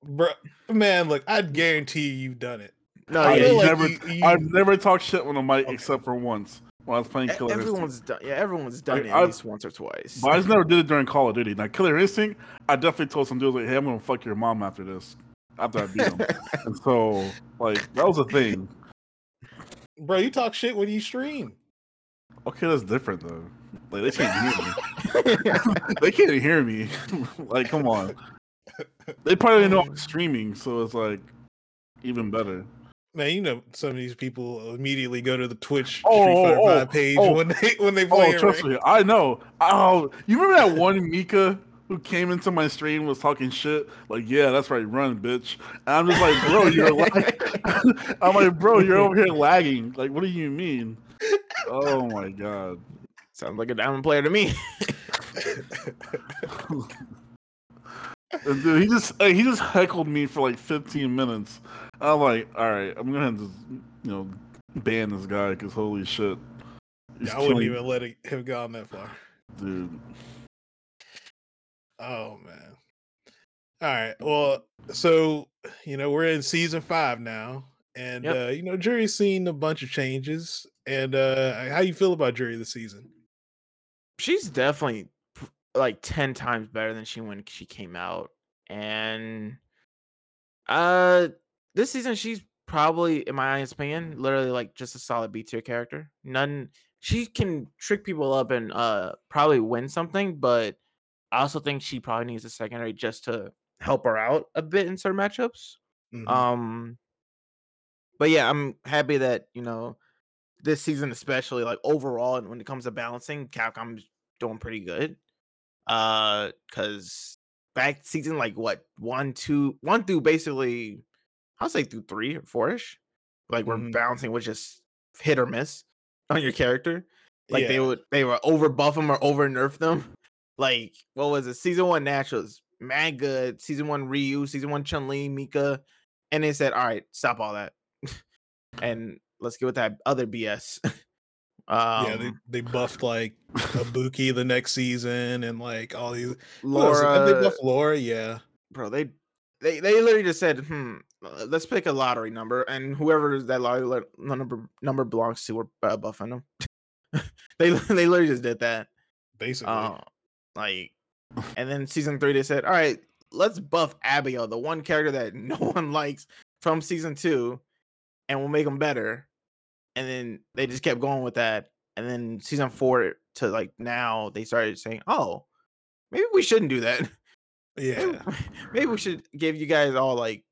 bro. Man, look, I'd guarantee you, you've done it. no, I I've, yeah, feel like never, you- you- I've never talked shit on a mic Okay. except for once when I was playing Killer Instinct. everyone's done. Yeah, everyone's done Like, it at I've- least once or twice. But I just never did it during Call of Duty. Now, Killer Instinct, I definitely told some dudes like, "Hey, I'm gonna fuck your mom after this." After I beat him, [LAUGHS] and so like that was a thing. Bro, you talk shit when you stream. Okay, that's different though. Like they can't hear me. they can't hear me. [LAUGHS] like, come on. They probably know I'm [LAUGHS] streaming, so it's like even better. Man, you know some of these people immediately go to the Twitch Oh, oh Street Fighter oh, Five page oh. when they when they oh, play Oh, it. trust right? me, I know. Oh, you remember that one Mika who came into my stream was talking shit? Like, yeah, that's right, run, bitch. And I'm just like, bro, you're [LAUGHS] lag- [LAUGHS] I'm like, bro, you're over here lagging. Like, what do you mean? Oh my god. Sounds like a diamond player to me. [LAUGHS] And dude, he just he just heckled me for like 15 minutes. I'm like, all right, I'm gonna just you know ban this guy because holy shit, Yeah, I wouldn't killing- even let it have gone that far. dude. Oh man. All right. Well, so you know we're in season five now, and Yep. uh, you know Juri's seen a bunch of changes. And uh how you feel about Juri this season? she's definitely like 10 times better than she when she came out and uh this season she's probably in my honest opinion literally like just a solid b tier character. None she can trick people up and uh probably win something but i also think she probably needs a secondary just to help her out a bit in certain matchups. Mhm. um but yeah i'm happy that you know this season especially like overall and when it comes to balancing capcom's doing pretty good. Uh because back season like what one two one through basically i'll say through three or four-ish like we're Mhm. balancing with just hit or miss on your character. Like they would they were over buff them or over nerf them. [LAUGHS] Like what was it? Season one naturals mad good. Season one ryu season one chun li mika. And they said all right stop all that. [LAUGHS] And let's get with that other bs um [LAUGHS] yeah, they, they buffed like Ibuki the next season, and like all these. laura they buffed Laura. Yeah, bro they they they literally just said hmm let's pick a lottery number and whoever that lottery number number belongs to we're uh, buffing them [LAUGHS] they [LAUGHS] they literally just did that basically. Uh, like, [LAUGHS] and then season three, they said, "All right, let's buff Abigail, the one character that no one likes from season two, and we'll make them better." And then they just kept going with that. And then season four to like now, they started saying, "Oh, maybe we shouldn't do that. Maybe, yeah, maybe we should give you guys all like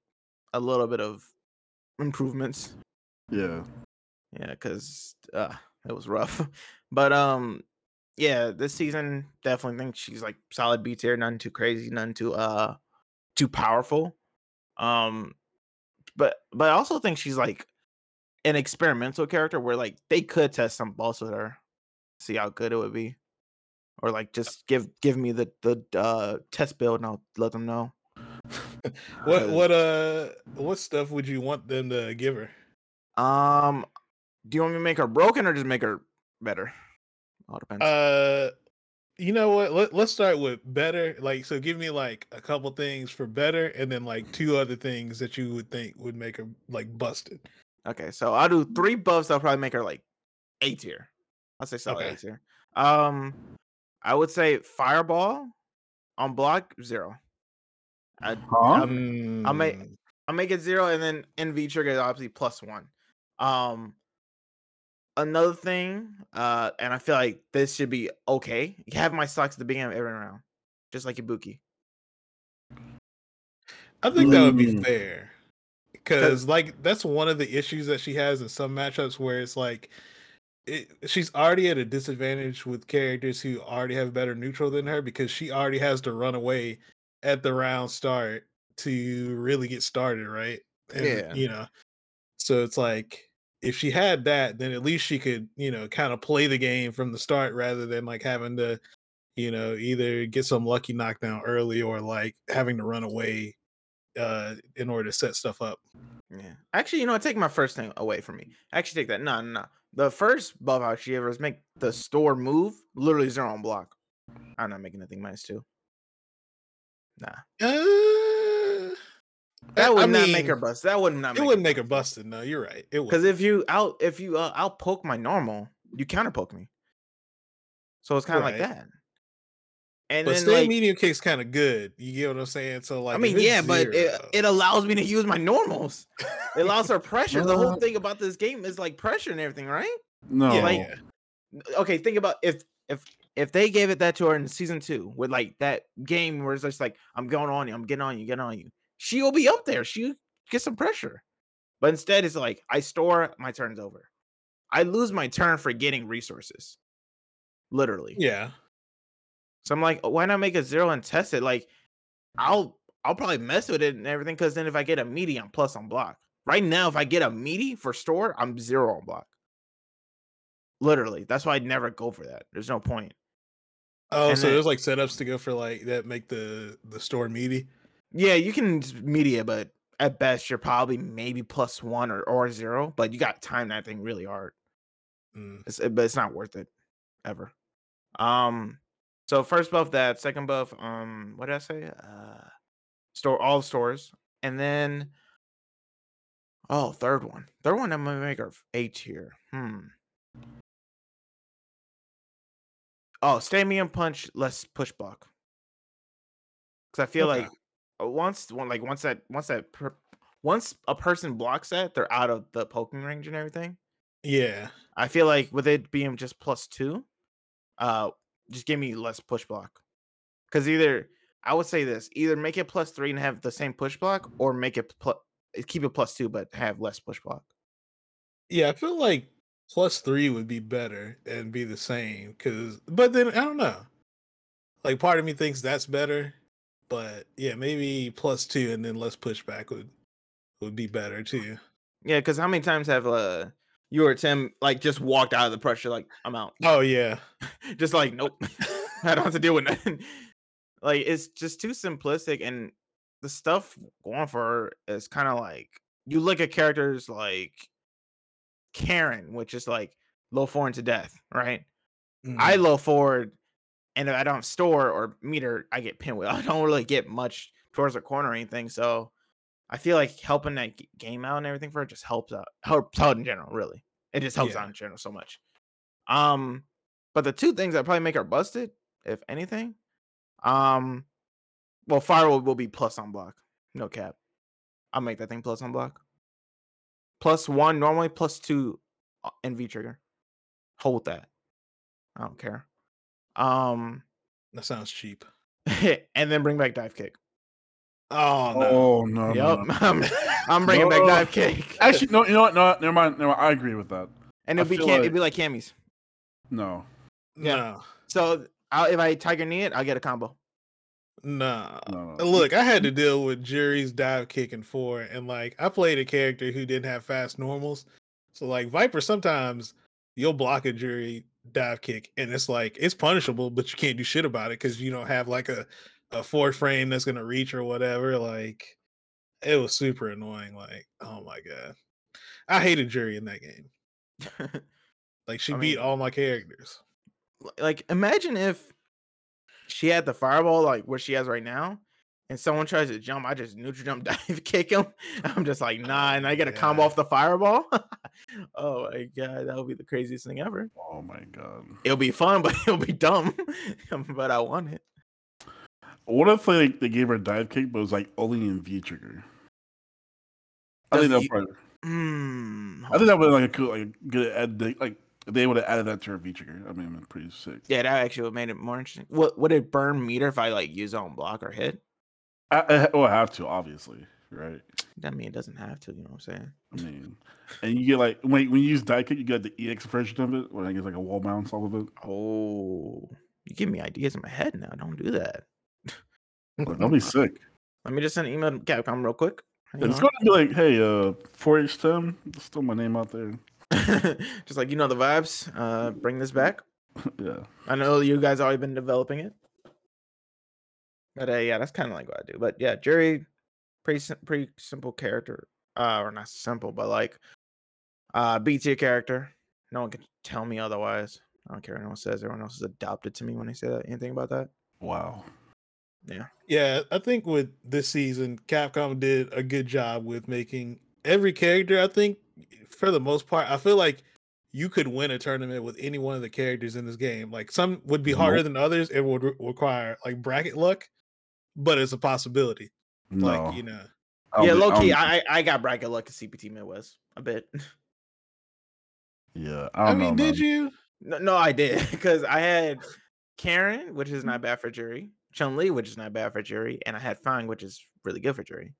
a little bit of improvements." Yeah. Yeah, because uh, it was rough. [LAUGHS] But um, yeah, this season definitely think she's like solid B tier, none too crazy, none too uh too powerful. Um, but but I also think she's like an experimental character where like they could test some balls with her, see how good it would be, or like just give give me the the uh test build and I'll let them know. [LAUGHS] what what uh what stuff would you want them to give her? Um, do you want me to make her broken or just make her better? All depends. Uh, you know what? Let, let's start with better. Like, so give me like a couple things for better, and then like two other things that you would think would make her like busted. Okay, so I'll do three buffs. I'll probably make her like A tier. I'll say solid Okay. A tier. Um, I would say fireball on block zero. I Huh? I'll make- Mm, I'll make it zero, and then NV trigger is obviously plus one. Um, another thing, uh, and I feel like this should be okay. You have my stocks at the beginning of every round, just like Ibuki. I think that would be Mm. fair because like that's one of the issues that she has in some matchups where it's like it, she's already at a disadvantage with characters who already have better neutral than her because she already has to run away at the round start to really get started, right? And, Yeah. you know, so it's like if she had that, then at least she could, you know, kind of play the game from the start rather than like having to, you know, either get some lucky knockdown early or like having to run away uh in order to set stuff up. Yeah. Actually, you know, what, take my first thing away from me. Actually, take that. No, no, no. The first buff out she ever was make the store move literally zero on block. I'm not making anything minus two. Nah. Uh, That would I not make her bust. That would not. It wouldn't make her busted. No, you're right. It would Because if you out if you uh, out poke my normal, you counter poke me. So it's kind of like that. And But then stay like, medium kick's kind of good. You get what I'm saying? So like, I mean, it's yeah, but it, it allows me to use my normals. It allows for [LAUGHS] pressure. the whole Uh, thing about this game is like pressure and everything, right? No, yeah, like- yeah. okay think about if if if they gave it that to her in season two with like that game where it's just like i'm going on you i'm getting on you getting on you she'll be up there she get some pressure. But instead it's like i store my turn's over. I lose my turn for getting resources. Literally. Yeah. so i'm like oh, why not make a zero and test it? Like i'll i'll probably mess with it and everything because then if i get a meaty i'm plus on block. Right now if i get a meaty for store i'm zero on block. Literally that's why i'd never go for that. There's no point Oh, And so then- there's like setups to go for like that make the the store meaty. Yeah, you can media, but at best you're probably maybe plus one or, or zero. But you got to time that thing really hard. Mm. It's, but it's not worth it ever. Um, so first buff that, second buff, um, what did I say? Uh, store all stores, and then oh, third one, third one. I'm gonna make her A tier. Hmm. Oh, stay me and punch, less push block. Because I feel Okay. like uh, once one like once that once that per, once a person blocks that, they're out of the poking range and everything. Yeah. I feel like with it being just plus two, uh, just give me less push block. Because either I would say this: either make it plus three and have the same push block, or make it plus keep it plus two but have less push block. Yeah, I feel like plus three would be better and be the same. Cause but then I don't know. Like part of me thinks that's better. But yeah, maybe plus two and then less pushback would would be better too. Yeah, because how many times have uh you or Tim like just walked out of the pressure like I'm out, Oh yeah. [LAUGHS] just like nope, [LAUGHS] I don't have to deal with nothing. [LAUGHS] like it's just too simplistic, and the stuff going for her is kind of like you look at characters like Karin, which is like low forward to death, right? I Mhm. low forward, and if I don't store or meter, I get pinwheel. [LAUGHS] I don't really get much towards the corner or anything. So I feel like helping that game out and everything for it just helps out. Helps out in general, really. It just helps Yeah. out in general so much. Um, but the two things that probably make her busted, if anything, um, well, firewall will be plus on block, no cap. I'll make that thing plus on block. Plus one normally, plus two NV trigger. Hold that. I don't care. Um, That sounds cheap. [LAUGHS] and then bring back dive kick. Oh no. Oh no, no, yep, no. [LAUGHS] I'm, I'm bringing back dive kick. Actually, no. You know what? No, never mind. Never mind. I agree with that. and I it'd be feel cam- like- it'd be like Cammy's. No. yeah. No. So I'll, if I tiger knee it, I'll get a combo. No. No. Uh, Look, I had to deal with Juri's dive kick in four, and like I played a character who didn't have fast normals. So like Viper, sometimes you'll block a Juri dive kick, and it's like it's punishable, but you can't do shit about it because you don't have like a a four frame that's gonna reach or whatever. Like it was super annoying. Like oh my god, I hated Juri in that game. [LAUGHS] Like she I beat mean- all my characters. like imagine if she had the fireball like what she has right now and someone tries to jump i just neutral jump [LAUGHS] dive kick him i'm just like nah and i get a combo off the fireball [LAUGHS] oh my god that would be the craziest thing ever Oh my god. it'll be fun but [LAUGHS] it'll be dumb but i want it What if like they gave her a dive kick, but it was like only in V trigger? I think that you- probably, mm, I think that would be like a cool, like a good add. Like if they would have added that to her V trigger. I mean, been pretty sick. yeah that actually would made it more interesting what would it burn meter if i like use on block or hit I, I, well, I have to obviously, right? i mean it doesn't have to you know what i'm saying I mean, and you get like when when you use dive kick, you get the EX version of it, where I guess like a wall bounce off of it. oh you give me ideas in my head now don't do that Like, that'll be sick. [LAUGHS] let me just send an email to capcom real quick Hang It's on. to be like, hey, uh, 4H Tim, throw my name out there. [LAUGHS] just like you know the vibes. Uh, bring this back. [LAUGHS] yeah. I know you guys already been developing it, but uh, yeah, that's kind of like what I do. But yeah, Juri, pretty sim- pretty simple character, uh, or not simple, but like uh, B tier character. No one can tell me otherwise. I don't care what anyone says. Everyone else is adopted to me when they say that. Anything about that? Wow. Yeah, Yeah, I think with this season, Capcom did a good job with making every character. I think for the most part, I feel like you could win a tournament with any one of the characters in this game. Like some would be harder Nope. than others. It would re- require like bracket luck, but it's a possibility. No. Like you know, I don't yeah, thi- low key, don't- I I I got bracket luck at CPT Midwest a bit. yeah, I I, don't mean, know. did man. you? No, no, I did [LAUGHS] because I had [LAUGHS] Karin, which is mm-hmm. not bad for Juri. Chun Li, which is not bad for Juri, and I had Fang, which is really good for Juri.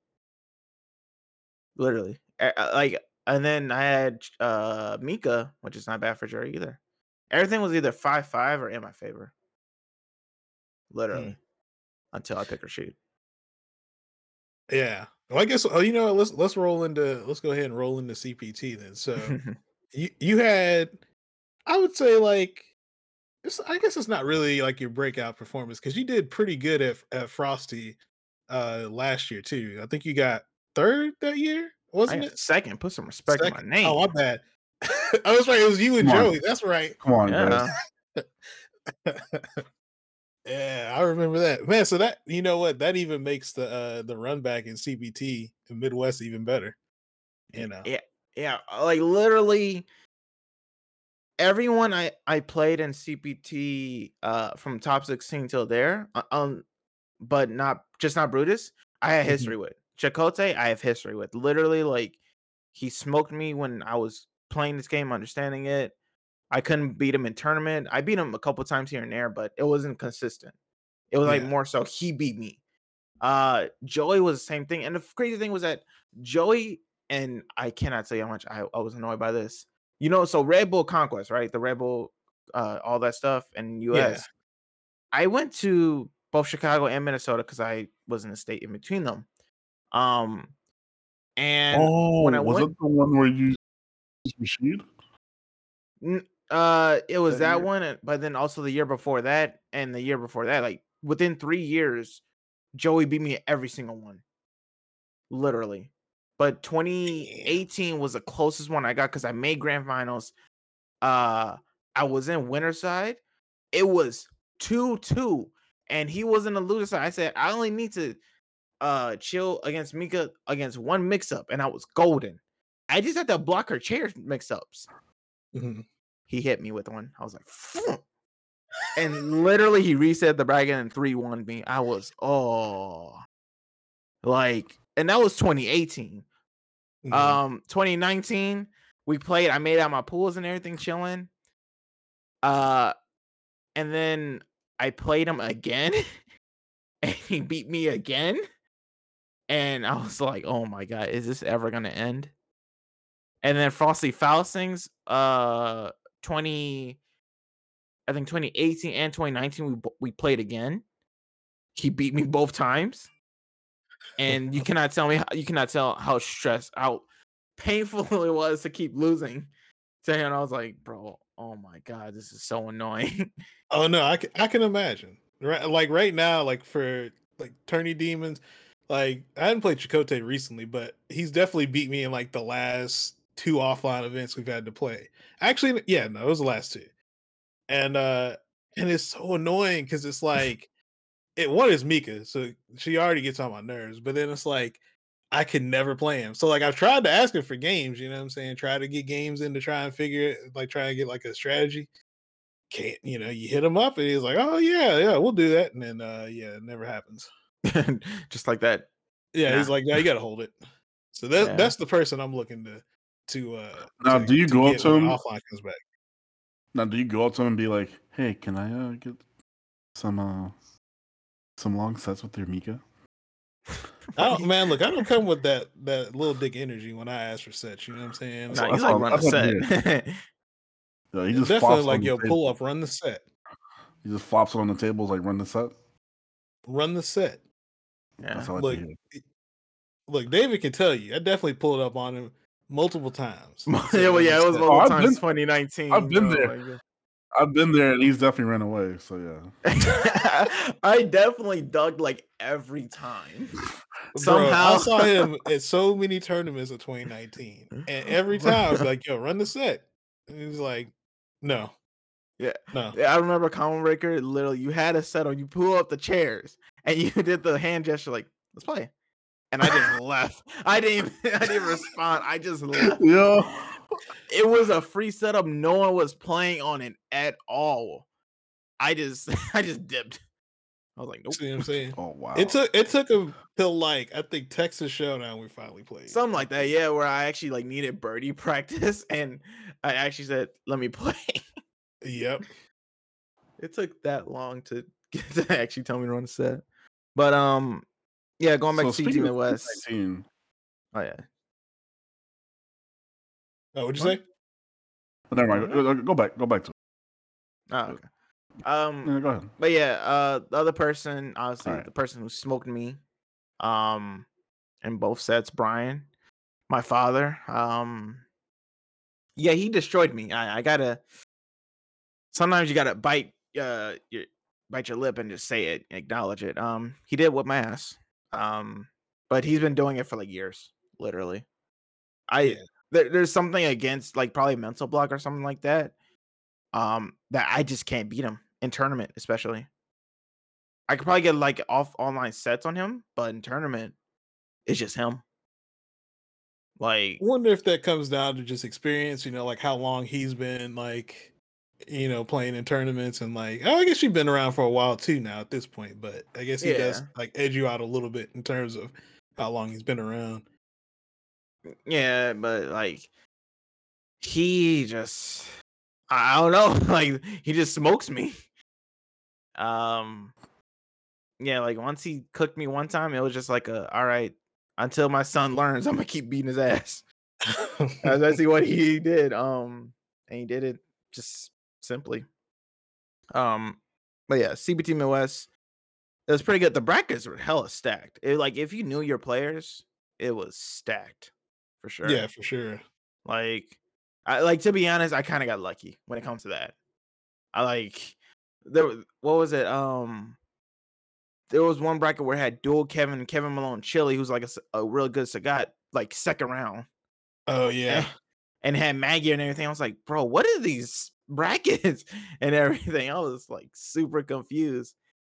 Literally, A- like, and then I had uh Mika, which is not bad for Juri either. Everything was either five five or in my favor. Literally, until I pick her shoot. Yeah. Well, I guess. Oh, you know, let's let's roll into. Let's go ahead and roll into CPT then. So [LAUGHS] you you had, I would say like, it's, I guess it's not really like your breakout performance because you did pretty good at at Frosty, uh, last year too. I think you got third that year, wasn't it? second. Put some respect Second? on my name. Oh, my bad. [LAUGHS] I was right. It was you and Come on. Joey. That's right. Come on, guys. yeah. [LAUGHS] yeah, I remember that. Man, so that you know what? That even makes the uh the run back in CPT in Midwest even better. You know. Yeah, yeah, uh, like literally everyone I I played in CPT uh from top 16 till there, uh, um but not just not Brutus. I had Mhm. history with. Chakotay, I have history with. Literally like he smoked me when I was playing this game, understanding it. I couldn't beat him in tournament. I beat him a couple times here and there, but it wasn't consistent. It was like more so he beat me. Uh Joey was the same thing. And the crazy thing was that Joey and I cannot tell you how much I, I was annoyed by this. You know, so Red Bull Conquest, right? The Red Bull, uh, all that stuff in US. I went to both Chicago and Minnesota because I was in the state in between them. Um and oh, when I was went- it the one where you Rashid? Uh, it was That that one, but then also the year before that, and the year before that, like within three years, Joey beat me every single one, literally. But 2018 was the closest one I got because I made grand finals. Uh, I was in winter side. It was two two, and he was in the loser side. I said I only need to uh chill against Mika against one mix up, and I was golden. I just had to block her chair mix ups Mhm. he hit me with one. I was like, "Phew." and literally he reset the bracket and three one me. I was oh, like, and that was 2018. Mhm. Um, 2019 we played. I made out my pools and everything, chilling. Uh, and then I played him again, [LAUGHS] and he beat me again. And I was like, oh my god, is this ever gonna end? And then Frosty Faustings, uh, 20, I think 2018 and 2019, we we played again. He beat me both times, and you cannot tell me how, you cannot tell how stressed out, painful [LAUGHS] it was to keep losing to him. I was like, bro, oh my god, this is so annoying. Oh no, I can I can imagine. Right, like right now, like for like Tourney Demons, like I hadn't played Chakotay recently, but he's definitely beat me in like the last two offline events we've had to play. Actually, yeah, no, it was the last two, and uh, and it's so annoying because it's [LAUGHS] like, it one is Mika, so she already gets on my nerves, but then it's like. I can never play him. So like I've tried to ask her for games, you know what I'm saying? Try to get games in to try and figure it, like try and get like a strategy can't you know you hit him up and he's like oh yeah yeah we'll do that and then uh yeah it never happens Just like that. yeah he's like yeah you gotta hold it so that Yeah. that's the person i'm looking to to uh Now, to- do you go up to him? offline comes back Now, do you go up to him and be like, "Hey, can I uh, get some uh, some long sets with your Mika?" [LAUGHS] i don't man look i don't come with that that little dick energy when i ask for sets you know what i'm saying Nah, So like all- run a that's what it set. [LAUGHS] Yeah, he just definitely flops like yo pull up run the set He just flops it on the tables like run the set. run the set yeah. That's all look like eh, look david can tell you i definitely pulled up on him multiple times [LAUGHS] yeah, well, yeah, it was it's- multiple oh, I've times. been- 2019. I've been oh there. my God. I've been there, and he's definitely ran away. So yeah. [LAUGHS] I definitely dug like every time. [LAUGHS] Bro, Somehow- I saw him at so many tournaments of 2019, and every time I was like, "Yo, run the set," and he was like, "No, Yeah. no." Yeah, I remember Combo Breaker. Literally, you had a set on. You pull up the chairs, and you [LAUGHS] did the hand gesture like, let's play. And I just left. I didn't even, [LAUGHS] I didn't respond. I just left. Yo. It was a free setup. No one was playing on it at all. I just [LAUGHS] I just dipped. I was like, nope. See what I'm saying? Oh wow. It took it took him till like I think Texas Showdown we finally played. Something like that, yeah, where I actually like needed birdie practice and I actually said, let me play. Yep. it took that long to get to actually tell me to run a set. But um yeah, going back So to CT speaking of Midwest. 19, Oh yeah. Oh, what'd you What? say? but never mind. Go- Go back. Go back to. Oh, okay. Um Yeah, go ahead. But yeah, uh the other person, obviously Alright. the person who smoked me, um, in both sets, Brian, my father. Um yeah, he destroyed me. I, I gotta sometimes you gotta bite uh your bite your lip and just say it, acknowledge it. Um he did whip my ass. Um, but he's been doing it for like years, literally. I Yeah. there, there's something against like probably mental block or something like that. Um, that I just can't beat him in tournament, especially. I could probably get like off online sets on him, but in tournament, it's just him. Like, I wonder if that comes down to just experience, you know, like how long he's been like, you know, playing in tournaments and like, oh, I guess you've been around for a while too now at this point, but I guess he does like edge you out a little bit in terms of how long he's been around. yeah, but like, he just, I I don't know, [LAUGHS] like he just smokes me. Um, yeah, like once he cooked me one time, it was just like a, all right, until my son learns, I'm gonna keep beating his ass. [LAUGHS] That's actually what he did. Um, and he did it just simply. Um, but yeah, CPT Midwest, it was pretty good. The brackets were hella stacked. It, like if you knew your players, it was stacked for sure. yeah, for sure. Like, I like to be honest, I kind of got lucky when it comes to that. I like there. was- What was it? Um, there was one bracket where it had dual Kevin, Kevin Malone, Chili, who's like a real good Sagat, like second round Oh yeah. and had Maggie and everything. I was like, bro, what are these brackets [LAUGHS] and everything? I was like super confused.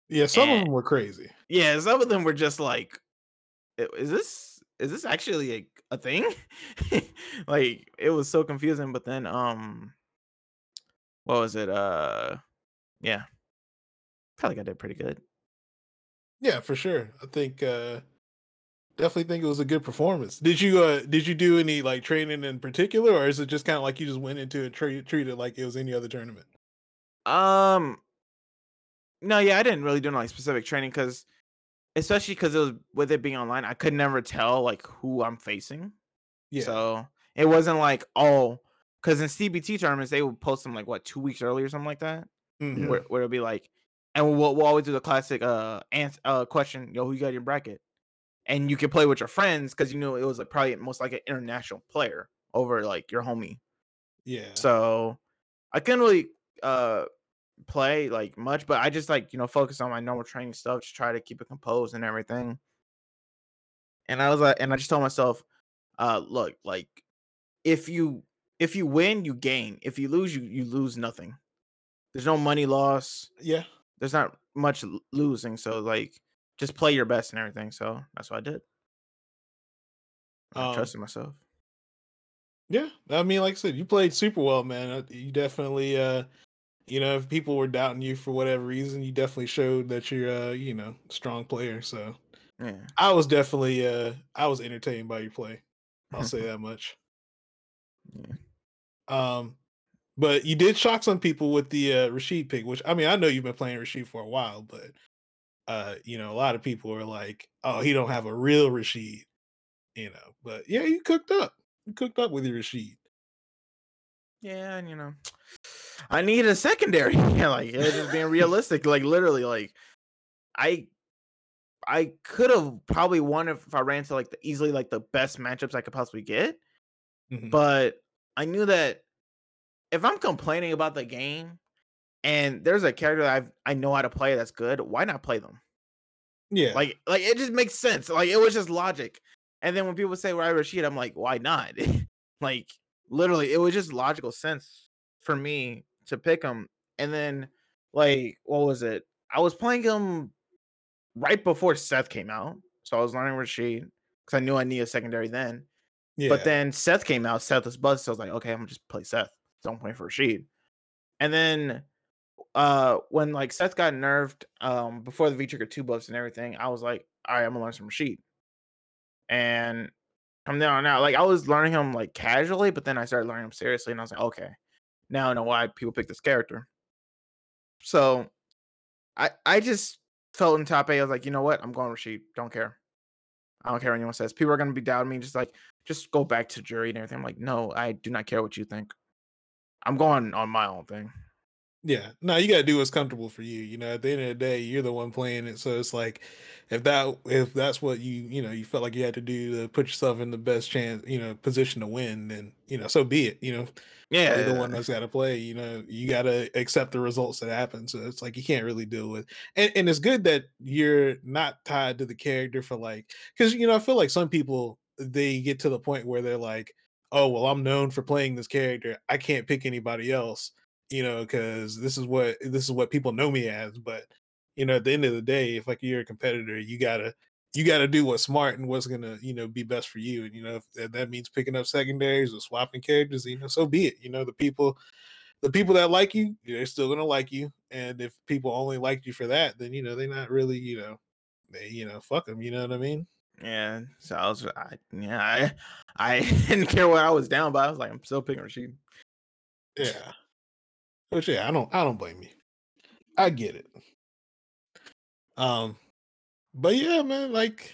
Yeah, some of them were crazy. Yeah, some of them were just like, is this is this actually a, a thing? [LAUGHS] like it was so confusing. But then, um, what was it? Uh, yeah, felt like I did pretty good. Yeah, for sure. I think uh definitely think it was a good performance. Did you uh did you do any like training in particular or is it just kind of like you just went into it treat, treated like it was any other tournament? Um, no, yeah, I didn't really do any like specific training because, especially because it was with it being online, I could never tell like who I'm facing. Yeah. So it wasn't like oh, because in CPT tournaments they would post them like what two weeks early or something like that, Mhm. where, where it'll be like, and we'll, we'll always do the classic uh answer uh question, yo, who you got in your bracket, and you can play with your friends because you know it was like probably most like an international player over like your homie. Yeah. So I couldn't really uh play like much, but I just like you know focus on my normal training stuff, just try to keep it composed and everything. And I was like, and I just told myself, uh, look, like if you if you win, you gain. If you lose, you you lose nothing. There's no money loss. yeah. There's not much losing. So like, just play your best and everything. So that's what I did. I Um, trusted myself. Yeah, I mean, like I said, you played super well, man. Uh, You definitely, uh, you know, if people were doubting you for whatever reason, you definitely showed that you're, uh, you know, strong player. So Yeah. I was definitely, uh, I was entertained by your play. I'll say [LAUGHS] that much. Yeah. Um, but you did shock some people with the uh, Rashid pick, which I mean, I know you've been playing Rashid for a while, but uh, you know, a lot of people are like, "Oh, he don't have a real Rashid," you know. But yeah, you cooked up. You cooked up with your Rashid. Yeah, and you know, [SNIFFS] I need a secondary. [LAUGHS] Yeah, like just being [LAUGHS] realistic. Like literally, like I, I could have probably won if, I ran to like the easily like the best matchups I could possibly get. Mhm. But I knew that if I'm complaining about the game and there's a character that I've I know how to play that's good, why not play them? yeah, Like, like it just makes sense. Like it was just logic. And then when people say Rai Rashid, I'm like, why not? [LAUGHS] like literally, it was just logical sense for me to pick him. And then, like, what was it? I was playing him right before Seth came out, so I was learning Rashid because I knew I needed a secondary then. Yeah. But then Seth came out, Seth was buzzed, so I was like, okay, I'm gonna just play Seth. Don't play for Rashid. And then uh when like Seth got nerfed um before the V trigger two buffs and everything, I was like, all right, I'm gonna learn some Rashid. And from there on out, like I was learning him like casually, but then I started learning him seriously, and I was like, okay, now I know why people pick this character. So I I just felt in top eight. I was like, you know what? I'm going Rashid. Don't care. I don't care what anyone says. People are gonna be doubting me, just like just go back to Juri and everything. I'm like, no, I do not care what you think. I'm going on my own thing. Yeah, no, you gotta do what's comfortable for you. You know, at the end of the day, you're the one playing it. So it's like, if that, if that's what you, you know, you felt like you had to do to put yourself in the best chance, you know, position to win, then you know, so be it. You know, Yeah, you're the one that's got to play. You know, you got to accept the results that happen. So it's like you can't really deal with. And and it's good that you're not tied to the character for like, because you know, I feel like some people they get to the point where they're like, oh well, I'm known for playing this character. I can't pick anybody else you know, because this is what this is what people know me as. But you know, at the end of the day, if like you're a competitor, you gotta you gotta do what's smart and what's gonna you know be best for you. And you know, if that- means picking up secondaries or swapping characters, you know, so be it. You know, the people the people that like you, they're still gonna like you. And if people only like you for that, then you know they're not really you know they you know fuck them. You know what I mean? yeah. So I was, I, yeah, I, [LAUGHS] I didn't care what I was down by. I was like, I'm still picking Rashid. Yeah. Which yeah, I don't I don't blame you. I get it. Um but yeah, man, like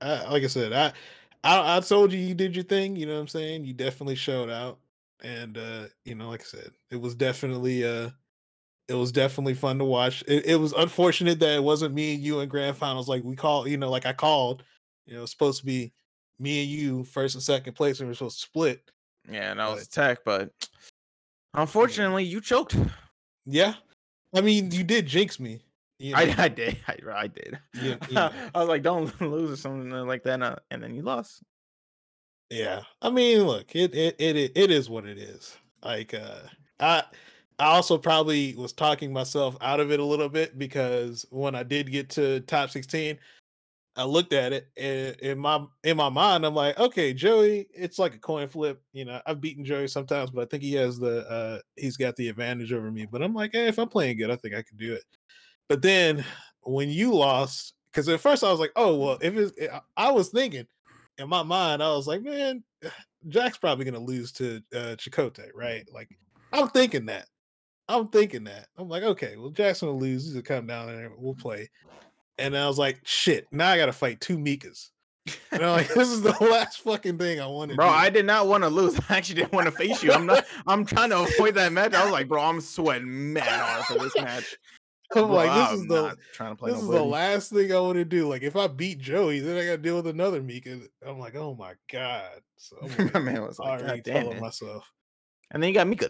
I, like I said, I, I I told you you did your thing, you know what I'm saying? You definitely showed out. And uh, you know, like I said, it was definitely uh it was definitely fun to watch. It, it was unfortunate that it wasn't me and you in grand finals like we called, you know, like I called. You know, it was supposed to be me and you first and second place and we are supposed to split. Yeah, and I was But- tech, but unfortunately, you choked. Yeah. I mean, you did jinx me. You I, know? I did. I, I did. Yeah, [LAUGHS] yeah. I was like, don't [LAUGHS] lose or something like that. uh, And then you lost. Yeah, I mean, look, it it it it is what it is. Like, uh, I I also probably was talking myself out of it a little bit because when I did get to top sixteen, I looked at it and in my in my mind, I'm like, okay, Joey, it's like a coin flip. You know, I've beaten Joey sometimes, but I think he has the uh he's got the advantage over me. But I'm like, hey, if I'm playing good, I think I can do it. But then when you lost, because at first I was like, oh well, if it's I- I was thinking in my mind, I was like, man, [SIGHS] Jack's probably gonna lose to uh Chakotay, right? Like, I'm thinking that. I'm thinking that. I'm like, okay, well, Jack's gonna lose. He's gonna come down there, we'll play. And I was like, shit, now I gotta fight two Mikas. And I'm like, [LAUGHS] this is the last fucking thing I wanted. Bro, do. I did not want to lose. [LAUGHS] I actually didn't want to face you. I'm not. I'm trying to avoid that match. I was like, bro, I'm sweating mad hard for this match. [LAUGHS] I'm Bro, like, this I'm is the trying to play this no is the last thing I want to do. Like, if I beat Joey, then I gotta deal with another Mika. I'm like, oh my god. So My man was like, already telling it. myself. And then you got Mika.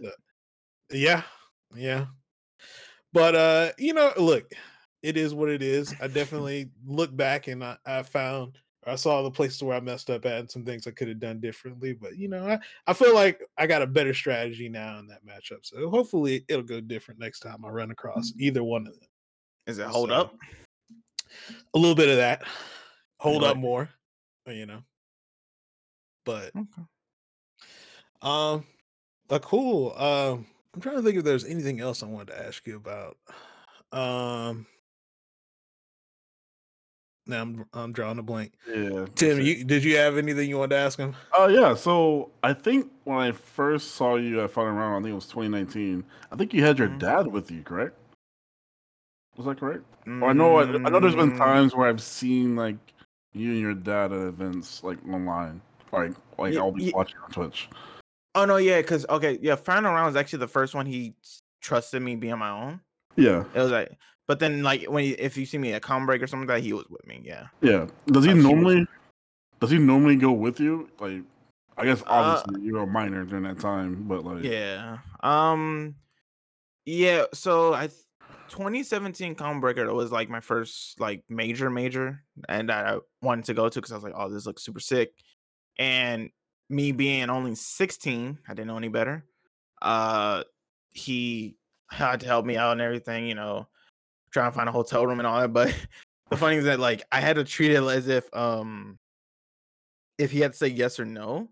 Yeah, yeah. But uh, you know, look, it is what it is. I [LAUGHS] definitely look back and I, I found I saw the places where I messed up at and some things I could have done differently. But you know, I, I feel like I got a better strategy now in that matchup. So hopefully it'll go different next time I run across either one of them. Is it hold So, up? A little bit of that. Hold up more. You know. But Okay. um uh, cool. Um I'm trying to think if there's anything else I wanted to ask you about. Um now I'm I'm drawing a blank. Yeah. Tim, you did you have anything you wanted to ask him? Oh yeah, so I think when I first saw you at Final Round, I think it was 2019. I think you had your Mhm. dad with you, correct? Was that correct? Or I know I, I know there's been Mm, times where I've seen like you and your dad at events like online, like like Ye- I'll be ye- watching on Twitch. Oh no, yeah, because okay, yeah, final round was actually the first one he trusted me being my own. Yeah, It was like, but then like when he, if you see me at com break or something like that, he was with me. Yeah. yeah. Does he Like, he normally does he normally go with you? Like, I guess Uh, obviously you were a minor during that time, but like, Yeah. Um. Yeah. So I, th- 2017 Combo Breaker was like my first like major major, and I wanted to go to because I was like, oh, this looks super sick, and me being only 16, I didn't know any better. Uh, he had to help me out and everything, you know, trying to find a hotel room and all that, but. [LAUGHS] the funny thing is that like I had to treat it as if um if he had to say yes or no.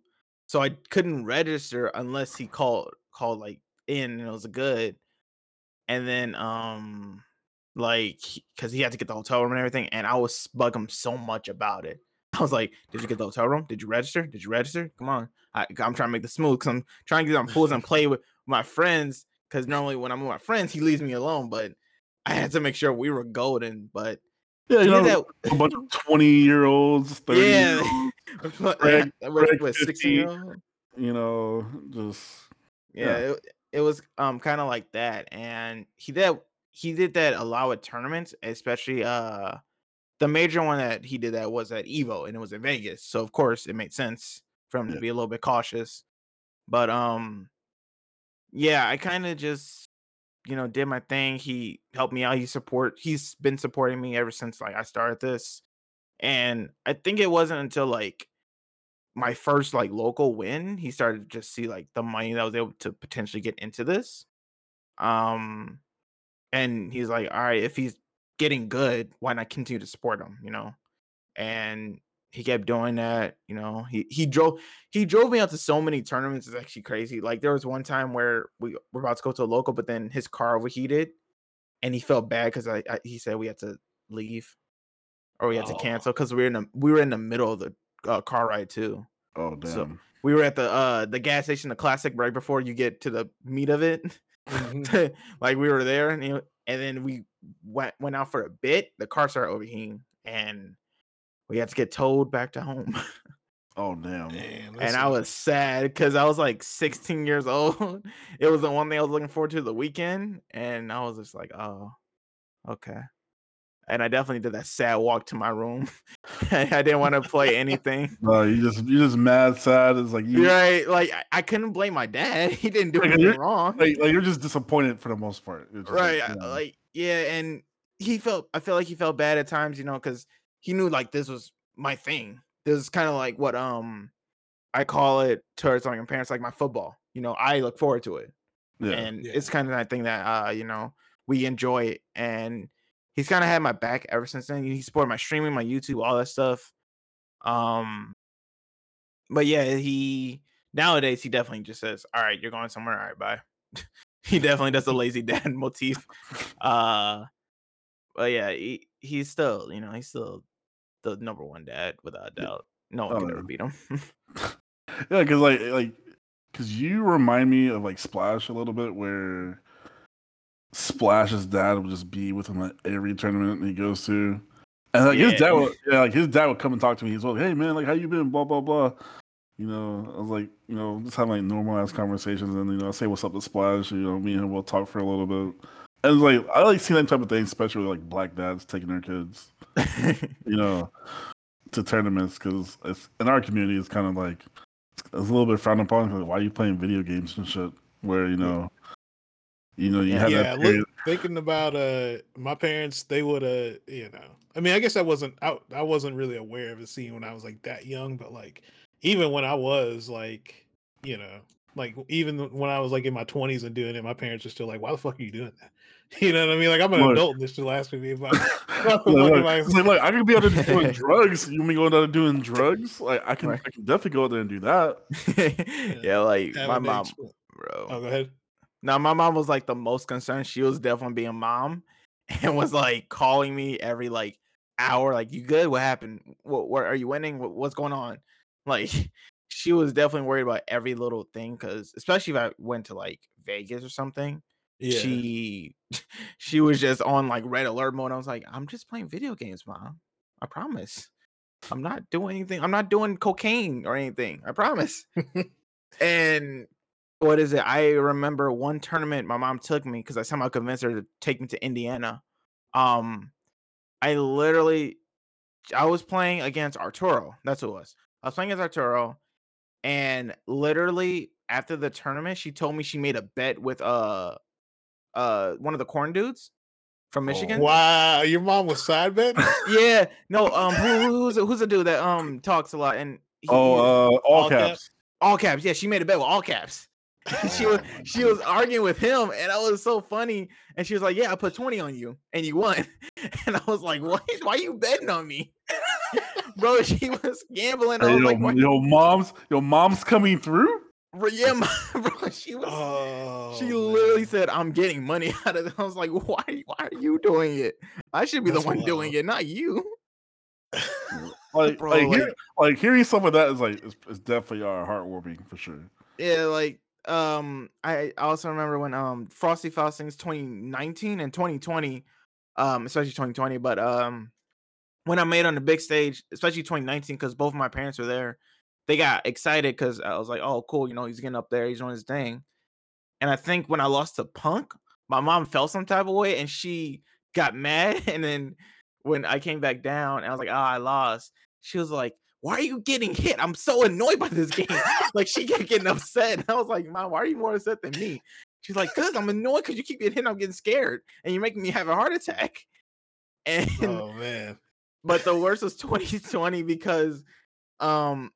So I couldn't register unless he called called like in and it was good. And then um like because he had to get the hotel room and everything, and I was bug him so much about it. [LAUGHS] I was like, "Did you get the hotel room? Did you register? Did you register? Come on!" I, am trying to make this smooth because I'm trying to get on pools and play with my friends. Because normally when I'm with my friends, he leaves me alone. But I had to make sure we were golden. But yeah, you know, that... a bunch of [LAUGHS] twenty year olds, thirty, yeah, [LAUGHS] Greg, Greg, what, 16? You know, just yeah, yeah. It, it was um kind of like that, and he did he did that a lot with tournaments, especially uh the major one that he did that was at Evo and it was in Vegas. So of course it made sense for him yeah. to be a little bit cautious. But um yeah, I kind of just you know did my thing. He helped me out. He support he's been supporting me ever since like I started this. And I think it wasn't until like my first like local win, he started to just see like the money that I was able to potentially get into this. Um and he's like, all right, if he's getting good, why not continue to support him? You know, and he kept doing that. You know, he he drove he drove me out to so many tournaments. It's actually crazy. Like there was one time where we were about to go to a local, but then his car overheated, and he felt bad because I, I, he said we had to leave or we had oh. to cancel because we were in the we were in the middle of the uh, car ride too. Oh damn. So we were at the uh the gas station, the classic, right before you get to the meat of it. Mm-hmm. [LAUGHS] like we were there, and, and then we went went out for a bit. The car started overheating, and we had to get towed back to home. [LAUGHS] Oh damn! damn and I was sad because I was like 16 years [LAUGHS] old. it was the one thing I was looking forward to the weekend, and I was just like, "Oh, okay." and I definitely did that sad walk to my room. [LAUGHS] I didn't want to play anything. No, you just you just mad sad. It's like you right. Like I, I couldn't blame my dad. He didn't do like, anything wrong. Like, like, you're just disappointed for the most part. Right. Like, you know. like yeah, and he felt. I feel like he felt bad at times. You know, because he knew like this was my thing. This is kind of like what um I call it towards like my parents like my football. You know, I look forward to it. Yeah. And yeah. it's kind of that thing that uh, you know, we enjoy it and he's kind of had my back ever since then. He supported my streaming, my YouTube, all that stuff. Um, but yeah, he nowadays he definitely just says, "All right, you're going somewhere. All right, bye." [LAUGHS] he definitely does the [LAUGHS] lazy dad [LAUGHS] motif. Uh, but yeah, he, he's still, you know, he's still the number one dad without a doubt. No one oh, can ever beat him. [LAUGHS] yeah, because like eh, like because you remind me of like Splash a little bit, where Splash's dad would just be with him at every tournament he goes to. And like yeah. his dad would yeah, like his dad would come and talk to me. He's like, Hey man, like how you been? Blah blah blah. You know, I was like, you know, just having like normal ass conversations and you know, I say what's up to Splash, you know, me and him will talk for a little bit. And it's like I like seeing that type of thing, especially like black dads taking their kids, [LAUGHS] you know, to tournaments because it's in our community it's kind of like it's a little bit frowned upon. Like, why are you playing video games and shit? Where you know, you know, you have yeah, look, thinking about uh my parents, they would uh, you know. I mean, I guess I wasn't out I wasn't really aware of the scene when I was like that young, but like even when I was like, you know, like even when I was like in my twenties and doing it, my parents were still like, "Why the fuck are you doing that?" [LAUGHS] You know what I mean? Like I'm an look, adult, This should last still me about. look, look, like, I could be out there doing [LAUGHS] drugs. You mean going out there doing drugs? Like I can, right. I can definitely go out there and do that. [LAUGHS] yeah, like Have my mom, bro. Oh, go ahead. Now my mom was like the most concerned. She was definitely being mom and was like calling me every like hour, like, you good? What happened? What, what are you winning? What, what's going on? Like she was definitely worried about every little thing because especially if I went to like Vegas or something. Yeah. She [LAUGHS] she was just on like red alert mode. I was like, I'm just playing video games, mom. I promise. I'm not doing anything. I'm not doing cocaine or anything. I promise. [LAUGHS] and what is it? I remember one tournament my mom took me because I somehow convinced her to take me to Indiana. Um, I literally, I was playing against Arturo. That's who it was. I was playing against Arturo, and literally after the tournament, she told me she made a bet with uh, uh, one of the corn dudes from oh, Michigan. Oh, wow, your mom was side bet? [LAUGHS] yeah, no, um, who, who's who's a dude that um talks a lot and he, oh, uh, all, all caps. caps. all caps. Yeah, she made a bet with all caps. [LAUGHS] [LAUGHS] she was Oh she was arguing with him, and that was so funny. And she was like, "Yeah, I put twenty on you, and you won." And I was like, "What? Why are you betting on me, bro?" She was gambling. I was yo, like, yo, mom's, your mom's coming through. Bro, "Yeah, ma- [LAUGHS] bro." She was. Oh, she literally man. said, "I'm getting money [LAUGHS] out of it." I was like, "Why? Why are you doing it? I should be That's the one doing it, not you." [LAUGHS] Like, Bro, like, like- hear, like hearing some of that is like it's, it's definitely uh, heartwarming for sure. Yeah, like um I I also remember when um Frosty Faustings 2019 and 2020, um, especially 2020, but um when I made on the big stage, especially 2019, because both of my parents were there, they got excited because I was like, oh, cool, you know, he's getting up there, he's doing his thing. And I think when I lost to Punk, my mom felt some type of way and she got [LAUGHS] mad. And then when I came back down and I was like, oh, I lost, she was like, why are you getting hit? I'm so annoyed by this game. [LAUGHS] like she kept getting upset. And I was like, Mom, why are you more upset than me? She's like, cause I'm annoyed because you keep getting hit. I'm getting scared, and you're making me have a heart attack. [LAUGHS] And Oh man. but the worst was 2020 because um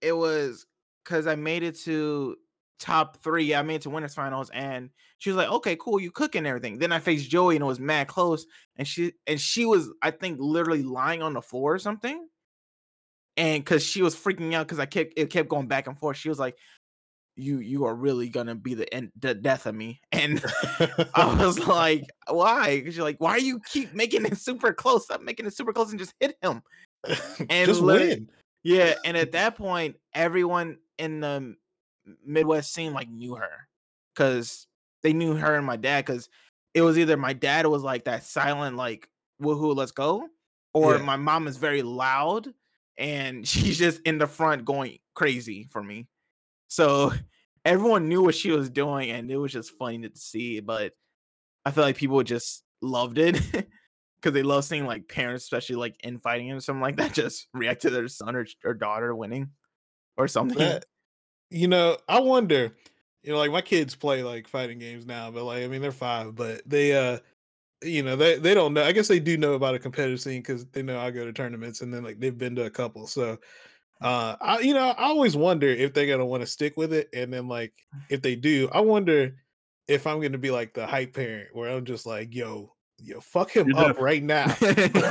it was because I made it to top three. I made it to winners finals, and she was like, "Okay, cool, you cook and everything." Then I faced Joey, and it was mad close, and she and she was, I think, literally lying on the floor or something, and because she was freaking out because I kept it kept going back and forth. She was like, "You you are really gonna be the end, the death of me," [LAUGHS] and I was [LAUGHS] like, why? you're like, "Why you keep making it super close? Stop making it super close and just hit him." [LAUGHS] and just win. Yeah, and at that point, everyone in the Midwest scene like knew her because they knew her and my dad. Because it was either my dad was like that silent, like "woohoo, let's go," or Yeah. my mom is very loud and [LAUGHS] she's just in the front going crazy for me. So [LAUGHS] everyone knew what she was doing, and it was just funny to see. But I feel like people just loved it [LAUGHS] because they love seeing like parents, especially like infighting or something like that, [LAUGHS] just react to their son or, or daughter winning or something. You know, I wonder. You know, like my kids play like fighting games now, but like I mean they're five, but they uh you know they they don't know. I guess they do know about a competitive scene because they know I go to tournaments and then like they've been to a couple. So uh I you know I always wonder if they're gonna want to stick with it, and then like if they do, I wonder if I'm gonna be like the hype parent where I'm just like, yo, yo, fuck him You're up def- right now. [LAUGHS]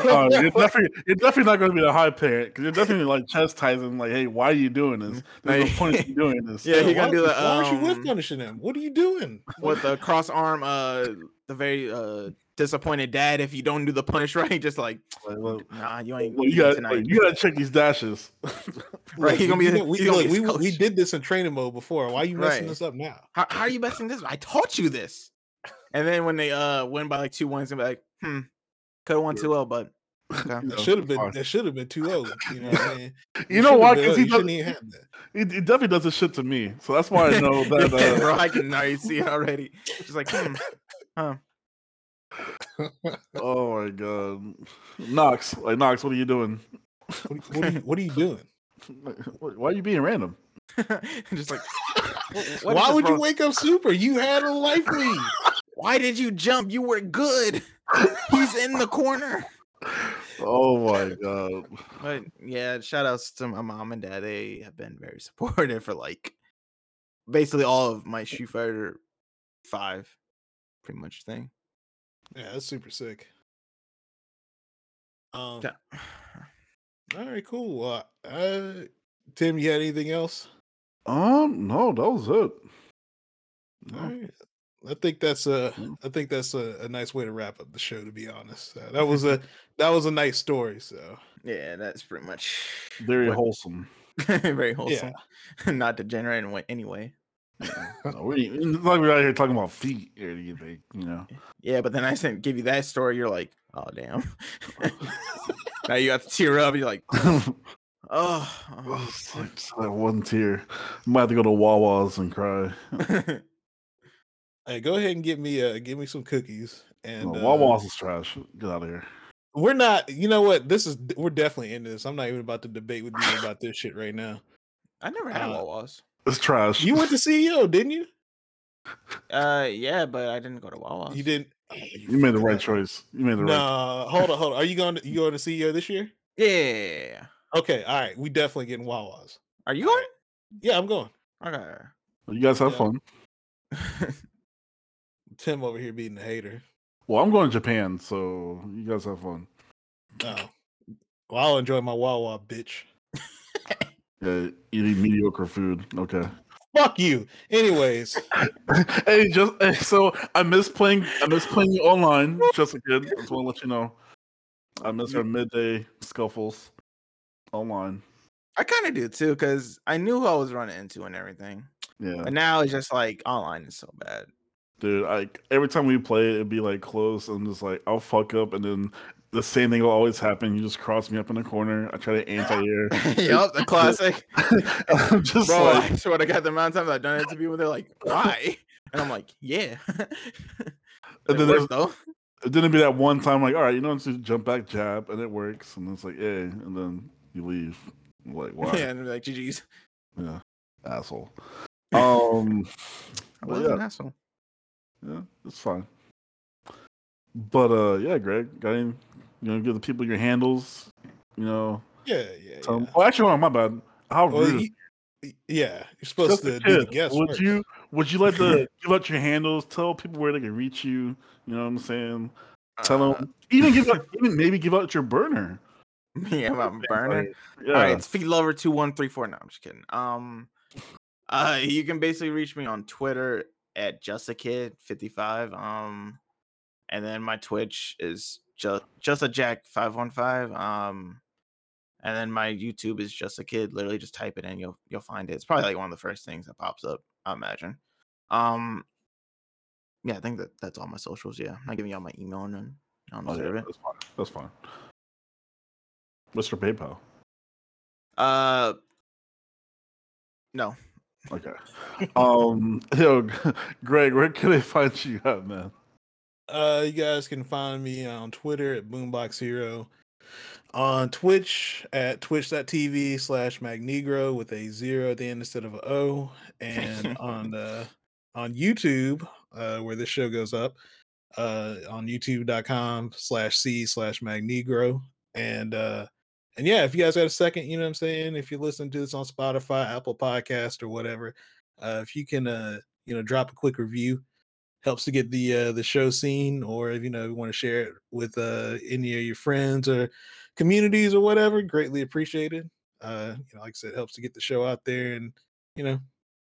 Uh, you're definitely you're definitely not going to be the high parent because you're definitely like chastising, like, hey, why are you doing this? There's no point in [LAUGHS] doing this. Yeah, he why, gonna do the, why aren't you with um, punishing him? What are you doing? with the [LAUGHS] cross arm, uh, the very uh disappointed dad if you don't do the punish right, just like Like, well, nah, you ain't well, you eating got tonight. you got to check these dashes. Right, Look, he gonna we- be- we, we, gonna look, be we, we did this in training mode before. Why are you messing Right. this up now? how, how are you messing this? Up? I taught you this. And then when they uh win by like two ones, and be like, hmm, could have won Yeah. two zero, but [LAUGHS] okay. That should have been fine. that should have been 2-0. You know what I mean? [LAUGHS] You know why? Because he, does, shouldn't even have that. he, he definitely does this shit to me. So that's why I know [LAUGHS] that. Uh, bro, I can already see it already. Just like, hmm, huh. oh my god, Knox, like Knox, what are you doing? What, what, are you, what are you doing? Why are you being random? just like, "Wh- Why this, would you wake up super? You had a life lead. Why did you jump? You were good. [LAUGHS] He's in the corner. Oh my god. But yeah, shout outs to my mom and dad. They have been very [LAUGHS] supportive for like basically all of my Street Fighter five pretty much thing. Yeah, that's super sick. Um, Ja- [SIGHS] all right, cool. Uh, uh, Tim, you had anything else? Um, no, that was it. No. right. I think that's a Mm. I think that's a, a nice way to wrap up the show. To be honest, uh, that was a [LAUGHS] that was a nice story. So Yeah, that's pretty much Very what- wholesome. [LAUGHS] very wholesome. [LAUGHS] Not degenerate in wa- any way. No, we, it's like we're out here talking about feet or anything, you know. Yeah, but then I sent give you that story. You're like, oh damn. now you have to tear up. You're like, oh, oh, It's like just that one tear. I Might have to go to Wawa's and cry. Hey, go ahead and get me uh give me some cookies. And No, uh, Wawa's is trash. Get out of here. we're not. You know what? This is we're definitely into this. I'm not even about to debate with you about this shit right now. I never had Uh, Wawas. It's trash. You went to CEO, didn't you? Uh, yeah, but I didn't go to Wawas. You didn't. You made the right choice. You made the right. No, hold on, hold on. Are you going to you going to CEO this year? Yeah. Okay, all right. We definitely getting Wawas. Are you going? Yeah, I'm going. Okay. You guys have Yeah. fun. [LAUGHS] Tim over here being the hater. Well, I'm going to Japan, so you guys have fun. Oh, well, I'll enjoy my Wawa, bitch. [LAUGHS] Yeah, eating mediocre food. Okay. Fuck you. Anyways, [LAUGHS] hey, just hey, so I miss playing. I miss playing you online. Just a kid. I just want to let you know. I miss our midday scuffles online. I kind of do too, because I knew who I was running into and everything. Yeah, But now it's just like online is so bad. Dude. I every time we play, it'd be like close. I'm just like, I'll fuck up, and then the same thing will always happen. You just cross me up in the corner. I try to anti-air. [LAUGHS] yup, the classic. [LAUGHS] I'm just Bro, like, I swear to God, the amount of times I've done it to people, they're like, why? And I'm like, yeah. [LAUGHS] And and then then though. it didn't be that one time like, all right, you know, just jump back, jab, and it works, and it's like, yeah, and then you leave. I'm like, why? Yeah, and they're like, GG's. Yeah, asshole. Um, I Well, was an yeah. asshole. Yeah, it's fine. But uh, yeah, Greg, got any? You know, give the people your handles. You know, yeah, yeah. tell 'em- yeah. oh, actually, hold on, my bad. How Well, rude. y- y- yeah, you're supposed Just to do the kid. guess Would first. you? Would you like to [LAUGHS] give out your handles? Tell people where they can reach you. You know what I'm saying? Tell Uh, them. Even give [LAUGHS] out. even maybe give out your burner. yeah, my burner. Like, yeah. All right, it's feet lover two one three four. No, I'm just kidding. Um, uh, you can basically reach me on Twitter at just a kid fifty five. Um, and then my Twitch is just just a jack five one five. Um, and then my YouTube is just a kid. Literally, just type it in, you'll you'll find it. It's probably like one of the first things that pops up. I imagine. Um, yeah, I think that that's all my socials. Yeah, I'm not giving y'all my email and then I don't Oh, yeah, it. that's fine. That's fine. Mr. PayPal. Uh, no. Okay. Um, [LAUGHS] yo, Greg, where can they find you at, man? Uh, you guys can find me on Twitter at Boombox Hero, on Twitch at twitch.tv slash Magnegro with a zero at the end instead of a O, and [LAUGHS] on uh, on YouTube, uh, where this show goes up, uh, on youtube.com slash C slash Magnegro. And uh, and yeah, if you guys got a second, you know what I'm saying? If you listen to this on Spotify, Apple Podcast, or whatever, uh, if you can, uh, you know, drop a quick review, helps to get the uh, the show seen, or if you know you want to share it with uh, any of your friends or communities or whatever, greatly appreciated. Uh, you know, like I said, helps to get the show out there and you know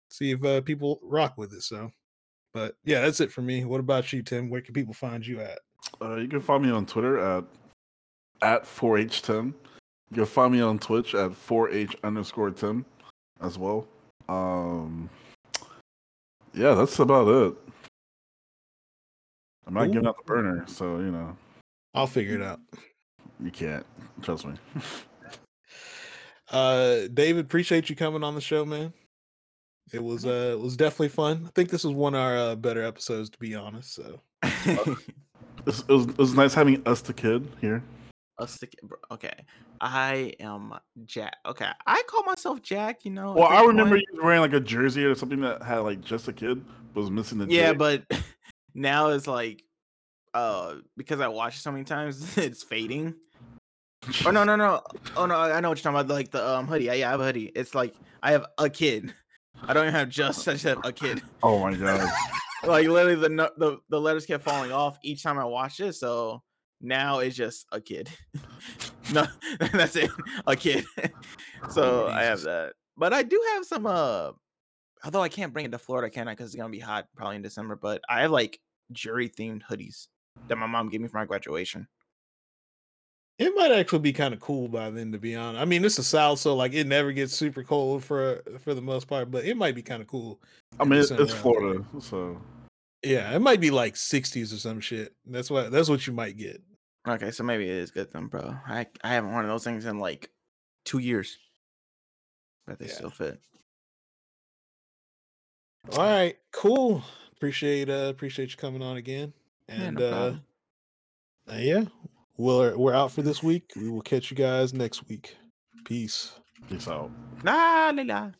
see if uh, people rock with it. So, but yeah, that's it for me. What about you, Tim? Where can people find you at? Uh, you can find me on Twitter at at 4hTim. You can find me on Twitch at 4h underscore Tim as well. Um, yeah, that's about it. I'm not giving out the burner, so you know I'll figure it out. you can't trust me. [LAUGHS] Uh, David, appreciate you coming on the show, man. It was uh, it was definitely fun. I think this was one of our uh, better episodes, to be honest. So [LAUGHS] it, was, it was nice having us the kid here. Us stick. bro- okay, I am Jack. Okay, I call myself Jack. You know. at Well, I this remember point. you wearing like a jersey or something that had like just a kid but was missing the Yeah, J. but [LAUGHS] now it's like, uh, because I watch it so many times, [LAUGHS] it's fading. Oh no, no, no. Oh no, I know what you're talking about. Like the um hoodie. Yeah, yeah, I have a hoodie. It's like I have a kid. I don't even have just. I just have a kid. Oh my god. [LAUGHS] like literally, the no- the the letters kept falling off each time I watched it. So now it's just a kid. [LAUGHS] no, [LAUGHS] [LAUGHS] that's it. A kid. so I have that. But I do have some. Uh, although I can't bring it to Florida, can I? Because it's gonna be hot probably in December. But I have like Juri themed hoodies that my mom gave me for my graduation. it might actually be kind of cool by then, to be honest. I mean, it's the South, so like it never gets super cold for for the most part, but it might be kind of cool. I mean, it- it's out there. Florida, so Yeah, it might be like 60s or some shit. That's what that's what you might get. Okay, so maybe it is good then, bro. I I haven't worn those things in like two years, but they Yeah. still fit. All right, cool. Appreciate uh appreciate you coming on again. Yeah, And no uh, uh yeah, we're we're out for this week. We will catch you guys next week. Peace. peace out. La la la.